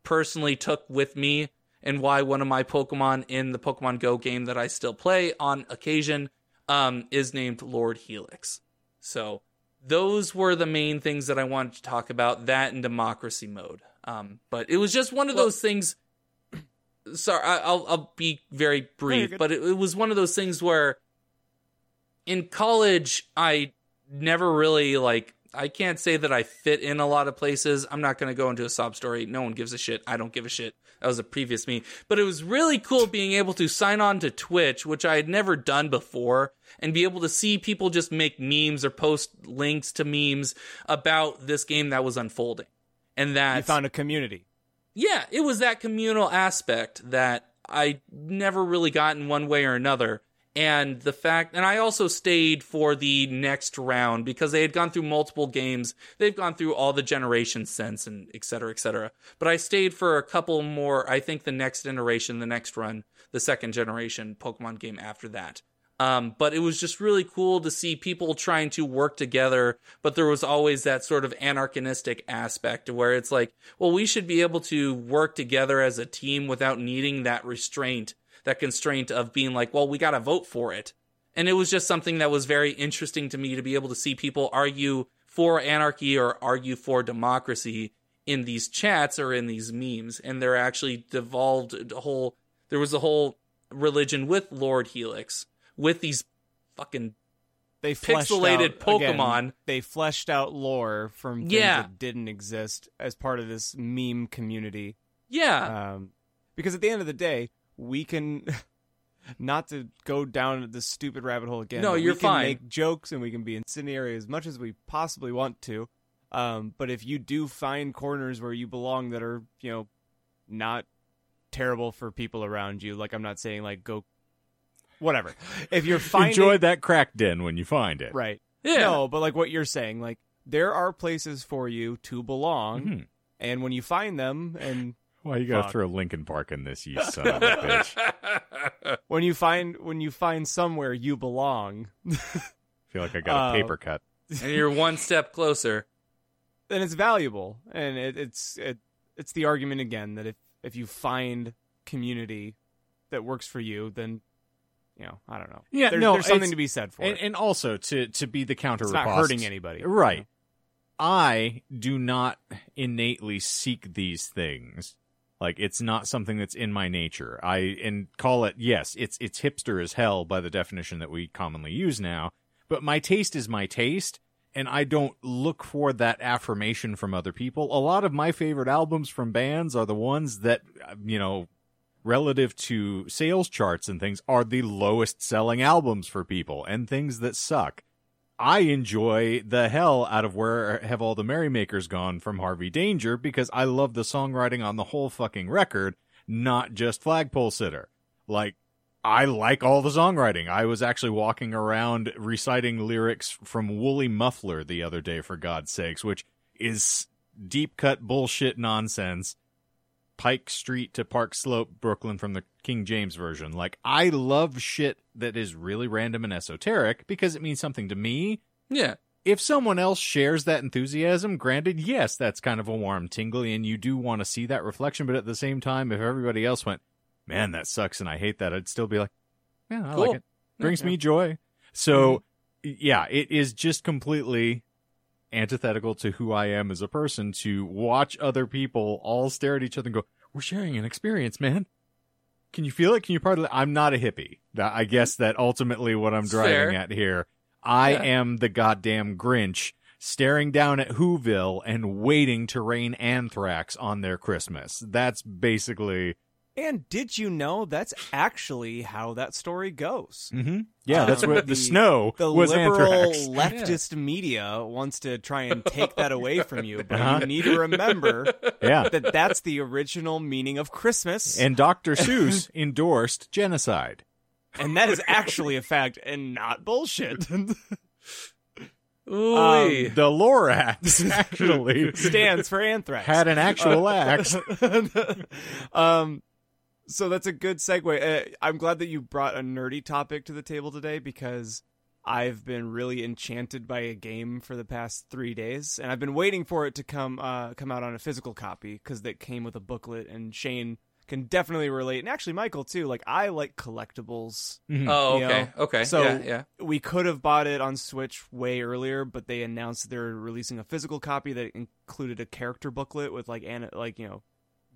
personally took with me and why one of my Pokemon in the Pokemon Go game that I still play on occasion um, is named Lord Helix. So those were the main things that I wanted to talk about. That and democracy mode. Um, but it was just one of Well- those things. Sorry, I'll I'll be very brief, good. but it, it was one of those things where in college I never really like I can't say that I fit in a lot of places. I'm not going to go into a sob story. No one gives a shit. I don't give a shit. That was a previous me. But it was really cool being able to sign on to Twitch, which I had never done before, and be able to see people just make memes or post links to memes about this game that was unfolding. And that you found a community. Yeah, it was that communal aspect that I never really got in one way or another. And the fact, and I also stayed for the next round because they had gone through multiple games. They've gone through all the generations since and et cetera, et cetera. But I stayed for a couple more, I think the next iteration, the next run, the second generation Pokemon game after that. Um, but it was just really cool to see people trying to work together, but there was always that sort of anarchistic aspect where it's like, well, we should be able to work together as a team without needing that restraint, that constraint of being like, well, we got to vote for it. And it was just something that was very interesting to me to be able to see people argue for anarchy or argue for democracy in these chats or in these memes. And there actually devolved a whole, there was a whole religion with Lord Helix with these fucking They Pixelated out- again, Pokemon. they fleshed out lore from things Yeah. that didn't exist as part of this meme community. yeah Um, because at the end of the day, we can not to go down this stupid rabbit hole again. No, you're we can fine. Make jokes and we can be incendiary as much as we possibly want to. Um, but if you do find corners where you belong that are, you know, not terrible for people around you, like I'm not saying like go, whatever. If you're finding Enjoy that crack den when you find it. right, yeah no, but like what you're saying, like there are places for you to belong, Mhm. and when you find them, and Why you gotta Fuck. throw Linkin Park in this, you son of a bitch? When you find when you find somewhere you belong, feel like I got a Uh, paper cut. and you're one step closer. then it's valuable, and it, it's it, it's the argument again that if if you find community that works for you, then you know I don't know. Yeah, there's, no, there's something to be said for And, it. and also to to be the counter It's not hurting anybody, Right. I do not innately seek these things. Like it's not something that's in my nature. I and call it yes, it's it's hipster as hell by the definition that we commonly use now, but my taste is my taste and I don't look for that affirmation from other people. A lot of my favorite albums from bands are the ones that you know relative to sales charts and things are the lowest selling albums for people and things that suck. I enjoy the hell out of Where Have All the Merrymakers Gone from Harvey Danger because I love the songwriting on the whole fucking record, not just Flagpole Sitta. Like, I like all the songwriting. I was actually walking around reciting lyrics from Woolly Muffler the other day, for God's sakes, which is deep cut bullshit nonsense. Pike Street to Park Slope, Brooklyn from the King James version. Like, I love shit that is really random and esoteric because it means something to me. Yeah. If someone else shares that enthusiasm, granted, yes, that's kind of a warm tingly and you do want to see that reflection, but at the same time, if everybody else went, man, that sucks and I hate that, I'd still be like, yeah, I Cool. like it. Brings Yeah. me joy. So, mm-hmm. yeah, it is just completely antithetical to who I am as a person to watch other people all stare at each other and go, "We're sharing an experience, man." Can you feel it? Can you part of it? I'm not a hippie. I guess that ultimately what I'm driving fair. at here. I Yeah. am the goddamn Grinch staring down at Whoville and waiting to rain anthrax on their Christmas. That's basically And did you know that's actually how that story goes? hmm Yeah, that's Um, what the, the- snow The was liberal anthrax. leftist media wants to try and take that away from you, but Uh-huh. you need to remember Yeah. that that's the original meaning of Christmas, And Dr. Seuss endorsed genocide. and that is actually a fact and not bullshit. Ooh. Um, The Lorax actually Stands for anthrax. had an actual axe. um, so that's a good segue. Uh, I'm glad that you brought a nerdy topic to the table today because I've been really enchanted by a game for the past three days, and I've been waiting for it to come uh, come out on a physical copy because that came with a booklet. And Shane can definitely relate, and actually Michael too. Like I like collectibles. Mhm. oh, you okay. know, Okay. so- yeah, yeah. We could have bought it on Switch way earlier, but they announced they're releasing a physical copy that included a character booklet with like an like you know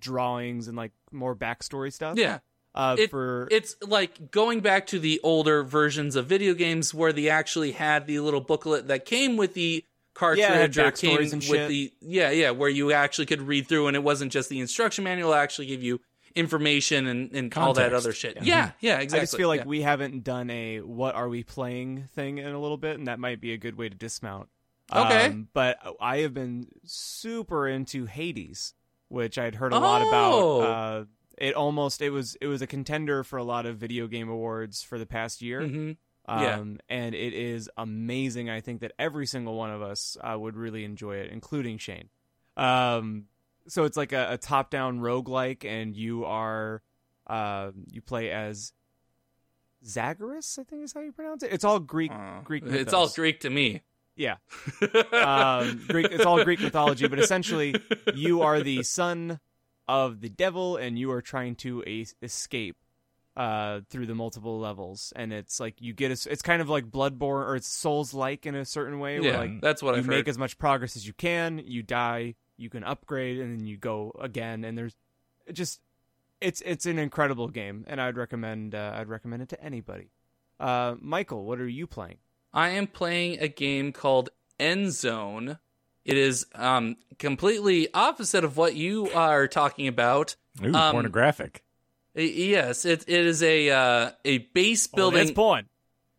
drawings and like more backstory stuff. Yeah. Uh, It- for It's like going back to the older versions of video games where they actually had the little booklet that came with the cartridge Yeah, or came and with shit. the yeah yeah where you actually could read through and it wasn't just the instruction manual actually give you information and, and all that other shit Yeah. yeah yeah, exactly I just feel like yeah. we haven't done a what are we playing thing in a little bit, and that might be a good way to dismount. Okay. Um, but I have been super into Hades, which I'd heard a lot Oh. about. Uh, it almost it was it was a contender for a lot of video game awards for the past year. Mhm. Um, Yeah. and it is amazing. I think that every single one of us uh, would really enjoy it, including Shane. Um, so it's like a, a top-down roguelike, and you are uh, you play as Zagreus, I think is how you pronounce it. It's all Greek. Uh, Greek it's all. Greek to me Yeah, um, Greek. It's all Greek mythology, but essentially, you are the son of the devil, and you are trying to a- escape uh, through the multiple levels. And it's like you get a, it's kind of like Bloodborne, or it's Souls like in a certain way. Where yeah like that's what you I've make heard as much progress as you can. You die, you can upgrade, and then you go again. And there's just it's it's an incredible game, and I'd recommend uh, I'd recommend it to anybody. Uh, Michael, what are you playing? I am playing a game called Endzone. It is um, completely opposite of what you are talking about. Ooh, Um, pornographic. Yes, it it is a uh, a base building. Oh, that's porn.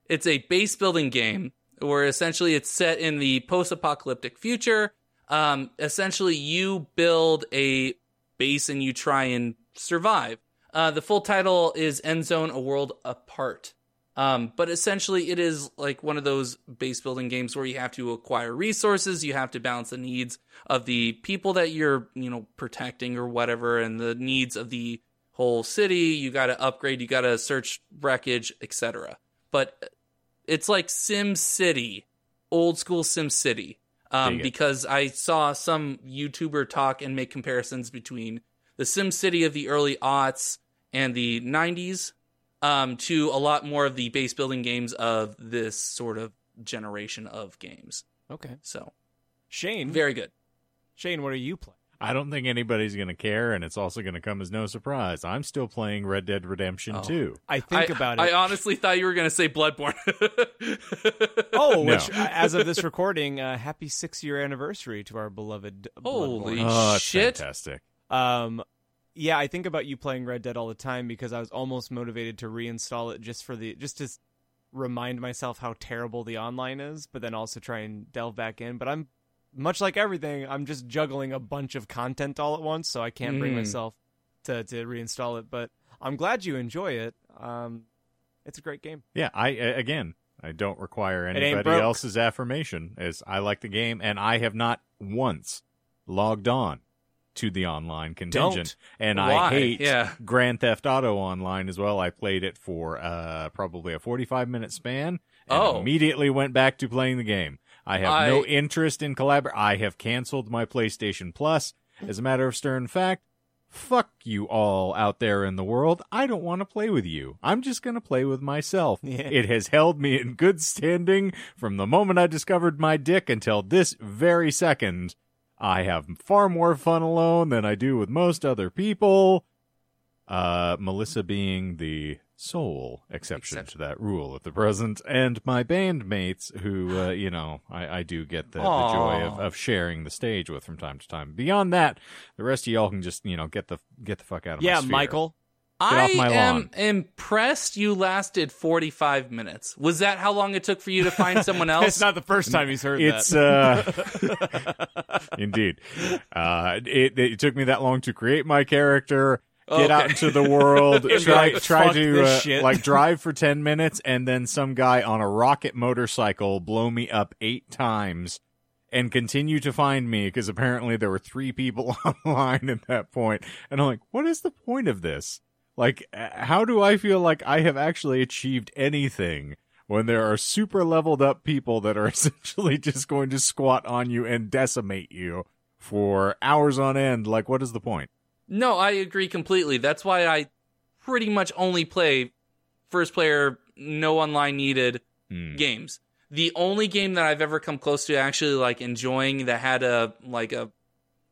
it's a base building game where essentially it's set in the post-apocalyptic future. Um, essentially, you build a base and you try and survive. Uh, the full title is Endzone: A World Apart. Um, but essentially, it is like one of those base building games where you have to acquire resources, you have to balance the needs of the people that you're, you know, protecting or whatever, and the needs of the whole city. You got to upgrade, you got to search wreckage, etc. But it's like SimCity, old school SimCity. Um, because I saw some YouTuber talk and make comparisons between the SimCity of the early aughts and the 90s um, to a lot more of the base building games of this sort of generation of games. Okay. So Shane, very good. Shane, what are you playing? I don't think anybody's going to care, and it's also going to come as no surprise. I'm still playing Red Dead Redemption Oh. 2. I think I, about it. I honestly thought you were going to say Bloodborne. oh, No. which, uh, as of this recording, uh, happy six year anniversary to our beloved Holy Bloodborne. Oh, shit. fantastic. Um, yeah, I think about you playing Red Dead all the time because I was almost motivated to reinstall it just for the just to remind myself how terrible the online is, but then also try and delve back in. But I'm much like everything, I'm just juggling a bunch of content all at once, so I can't bring Mm. myself to to reinstall it. But I'm glad you enjoy it. Um, it's a great game. Yeah, I again, I don't require anybody else's affirmation as I like the game and I have not once logged on to the online contingent and Why? I hate Yeah. Grand Theft Auto online as well. I played it for uh probably a 45 minute span and Oh. immediately went back to playing the game. I have no interest in collabor I have canceled my PlayStation Plus as a matter of stern fact. Fuck you all out there in the world. I don't want to play with you. I'm just going to play with myself. Yeah. It has held me in good standing from the moment I discovered my dick until this very second. I have far more fun alone than I do with most other people. Uh, Melissa being the sole exception, Exception. to that rule at the present, and my bandmates, who, uh, you know, I, I do get the, the joy of, of sharing the stage with from time to time. Beyond that, the rest of y'all can just, you know, get the get the fuck out of my Yeah. Michael. Get I off my am lawn. impressed you lasted 45 minutes. Was that how long it took for you to find someone else? It's not the first time he's heard It's that. uh indeed. Uh it, it took me that long to create my character, get out into the world, try like, try to uh, like drive for 10 minutes and then some guy on a rocket motorcycle blow me up 8 times and continue to find me because apparently there were 3 people online at that point. point and I'm like, what is the point of this? Like how do I feel like I have actually achieved anything? when there are super leveled up people that are essentially just going to squat on you and decimate you for hours on end. Like, what is the point? No, I agree completely. That's why I pretty much only play first player, no online needed Hmm. games. The only game that I've ever come close to actually like enjoying that had a like a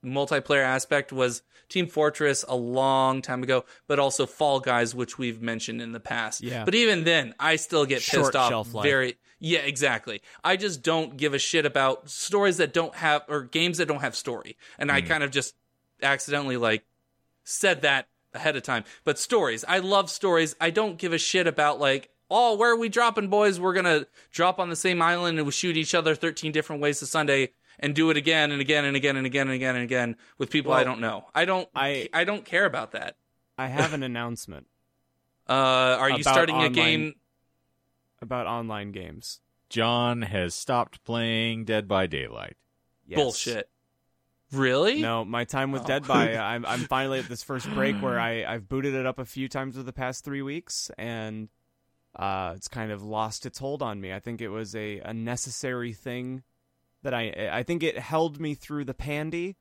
multiplayer aspect was Team Fortress a long time ago, but also Fall Guys, which we've mentioned in the past. Yeah. But even then, I still get Short pissed off very yeah, exactly. I just don't give a shit about stories that don't have or games that don't have story. And I mm. kind of just accidentally like said that ahead of time. But stories, I love stories. I don't give a shit about like, oh, where are we dropping, boys? We're gonna drop on the same island and we shoot each other thirteen different ways to Sunday and do it again and again and again and again and again and again with people I don't know. I don't. I- I don't care about that. I have an announcement Uh, are you About starting a game? about online games. John has stopped playing Dead by Daylight. Yes. Bullshit. Really? No, my time with Oh. Dead by I'm I'm finally at this first break where I I've booted it up a few times over the past three weeks and uh, it's kind of lost its hold on me. I think it was a, a necessary thing that I I think it held me through the pandy,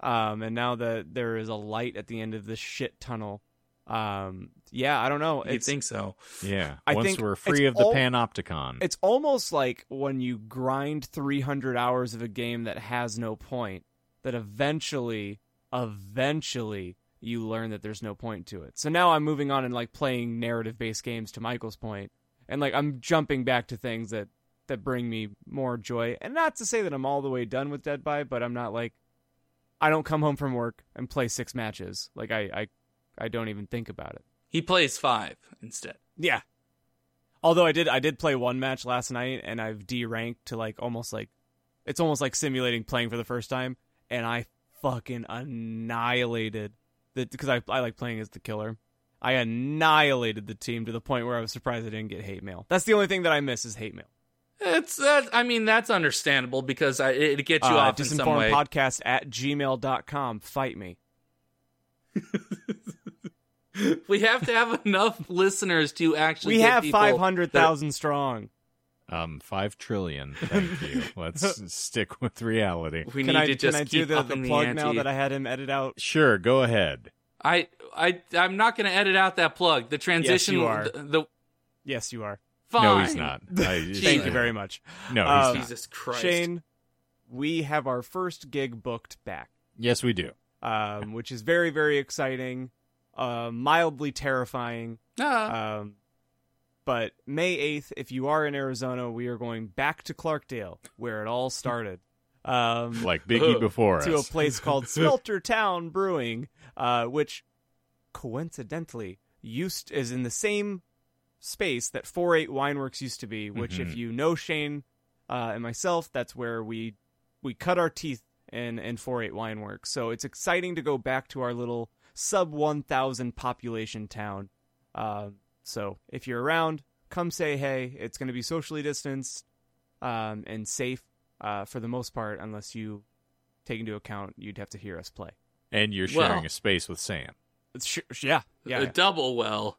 um, and now that there is a light at the end of this shit tunnel, um, yeah, I don't know. You think so? Yeah. I Once think we're free of the all- panopticon. it's almost like when you grind 300 hours of a game that has no point that eventually eventually you learn that there's no point to it so now i'm moving on and like playing narrative based games to michael's point and like i'm jumping back to things that that bring me more joy and not to say that i'm all the way done with dead by but i'm not like i don't come home from work and play six matches like i i, I don't even think about it He plays five instead. yeah. Although I did I did play one match last night and I've D ranked to like almost like it's almost like simulating playing for the first time and I fucking annihilated the because I I like playing as the killer. I annihilated the team to the point where I was surprised I didn't get hate mail. That's the only thing that I miss is hate mail. It's that. I mean, that's understandable because I, it gets you uh, off in some way. Disinformedpodcast at gmail.com. Fight me. we have to have enough listeners to actually. We get have people that- 500,000 strong. Um, five trillion. Thank you. Let's stick with reality. We Can need I, to can just I do keep the, the the, plug ante. now that I had him edit out? Sure, go ahead. I, I, I'm not going to edit out that plug. The transition. Yes, you are. The, the Yes, you are. Fine. No, he's not. I- Thank you very much. No, he's Um, not. Jesus Christ. Shane, we have our first gig booked back, Yes, we do. um, which is very, very exciting, uh, mildly terrifying. Ah, Um, but May 8th, if you are in Arizona, we are going back to Clarkdale, where it all started. Um, Like Biggie before to a place called Smelter Town Brewing, uh, which coincidentally used is in the same space that 4-8 Wineworks used to be. Which, if Mhm. you know Shane uh, and myself, that's where we we cut our teeth in in 4-8 Wineworks. So it's exciting to go back to our little sub 1,000 population town. Um, so if you're around, come say hey. It's going to be socially distanced um, and safe uh, for the most part, unless you take into account you'd have to hear us play. and you're sharing Well- a space with Sam. It's sh- yeah, yeah, a yeah. double well.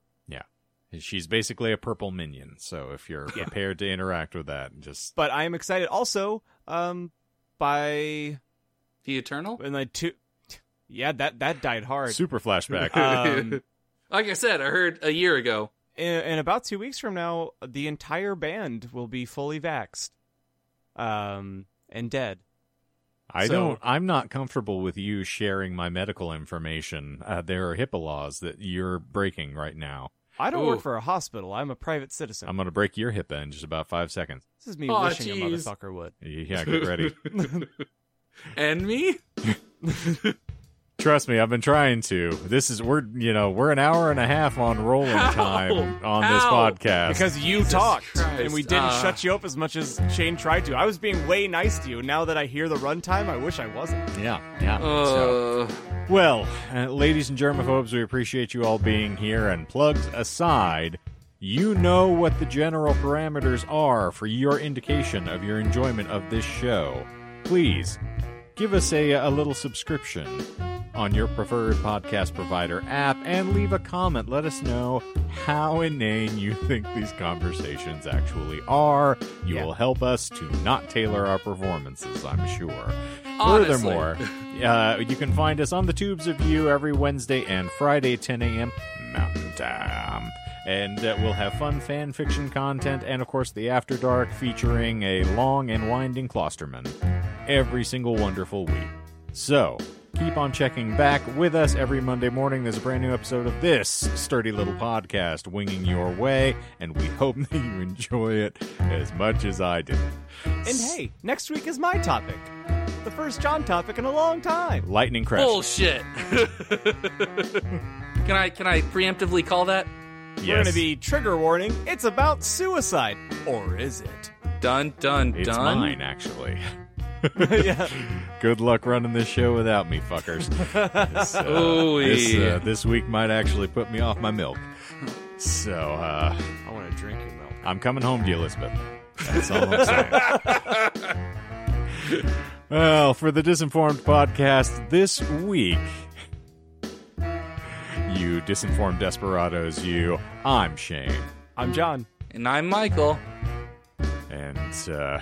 She's basically a purple minion. So if you're Yeah. prepared to interact with that, just But I am excited. Also, um, by The Eternal. and like two, yeah, that that died hard. super flashback. Um, like I said, I heard a year ago. in, in about two weeks from now, the entire band will be fully vaxxed, um, and dead. I So- don't. I'm not comfortable with you sharing my medical information. Uh, there are HIPAA laws that you're breaking right now. I don't Ooh. work for a hospital. I'm a private citizen. I'm going to break your HIPAA in just about five seconds. this is me Aw, wishing a jeez. motherfucker would. Yeah, get ready. And me? Trust me, I've been trying to. This is we're you know we're an hour and a half on rolling How? time on this podcast. Because you Jesus talked Christ. and we didn't Uh. shut you up as much as Shane tried to. I was being way nice to you. Now that I hear the runtime, I wish I wasn't. yeah, yeah. so. Uh, Well, uh, ladies and germaphobes, we appreciate you all being here. And plugs aside, you know what the general parameters are for your indication of your enjoyment of this show. Please give us a, a little subscription on your preferred podcast provider app and leave a comment. Let us know how inane you think these conversations actually are. You Yeah. will help us to not tailor our performances, I'm sure. Honestly. Furthermore, uh, you can find us on the Tubes of You every Wednesday and Friday, 10 a.m. Mountain Time. And uh, we'll have fun fan fiction content and, of course, the After Dark featuring a long and winding Klosterman every single wonderful week. So, keep on checking back with us every Monday morning. There's a brand new episode of this sturdy little podcast winging your way, and we hope that you enjoy it as much as I did. And hey, next week is my topic. The first John topic in a long time. Lightning crash. bullshit. can I can I preemptively call that? Yes. We're going to be trigger warning. It's about suicide. Or is it? Dun dun dun. It's dun. mine, actually. yeah. Good luck running this show without me, fuckers. this, uh, Ooh-wee. this, uh, this week might actually put me off my milk. So, uh, I want to drink your milk. I'm coming home to you, Elizabeth. That's all I'm saying. well, for the Disinformed podcast this week, you disinformed desperados, you, I'm Shane. I'm John. And I'm Michael. And uh,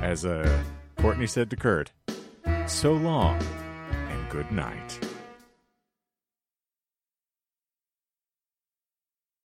as uh, Courtney said to Kurt, so long and good night.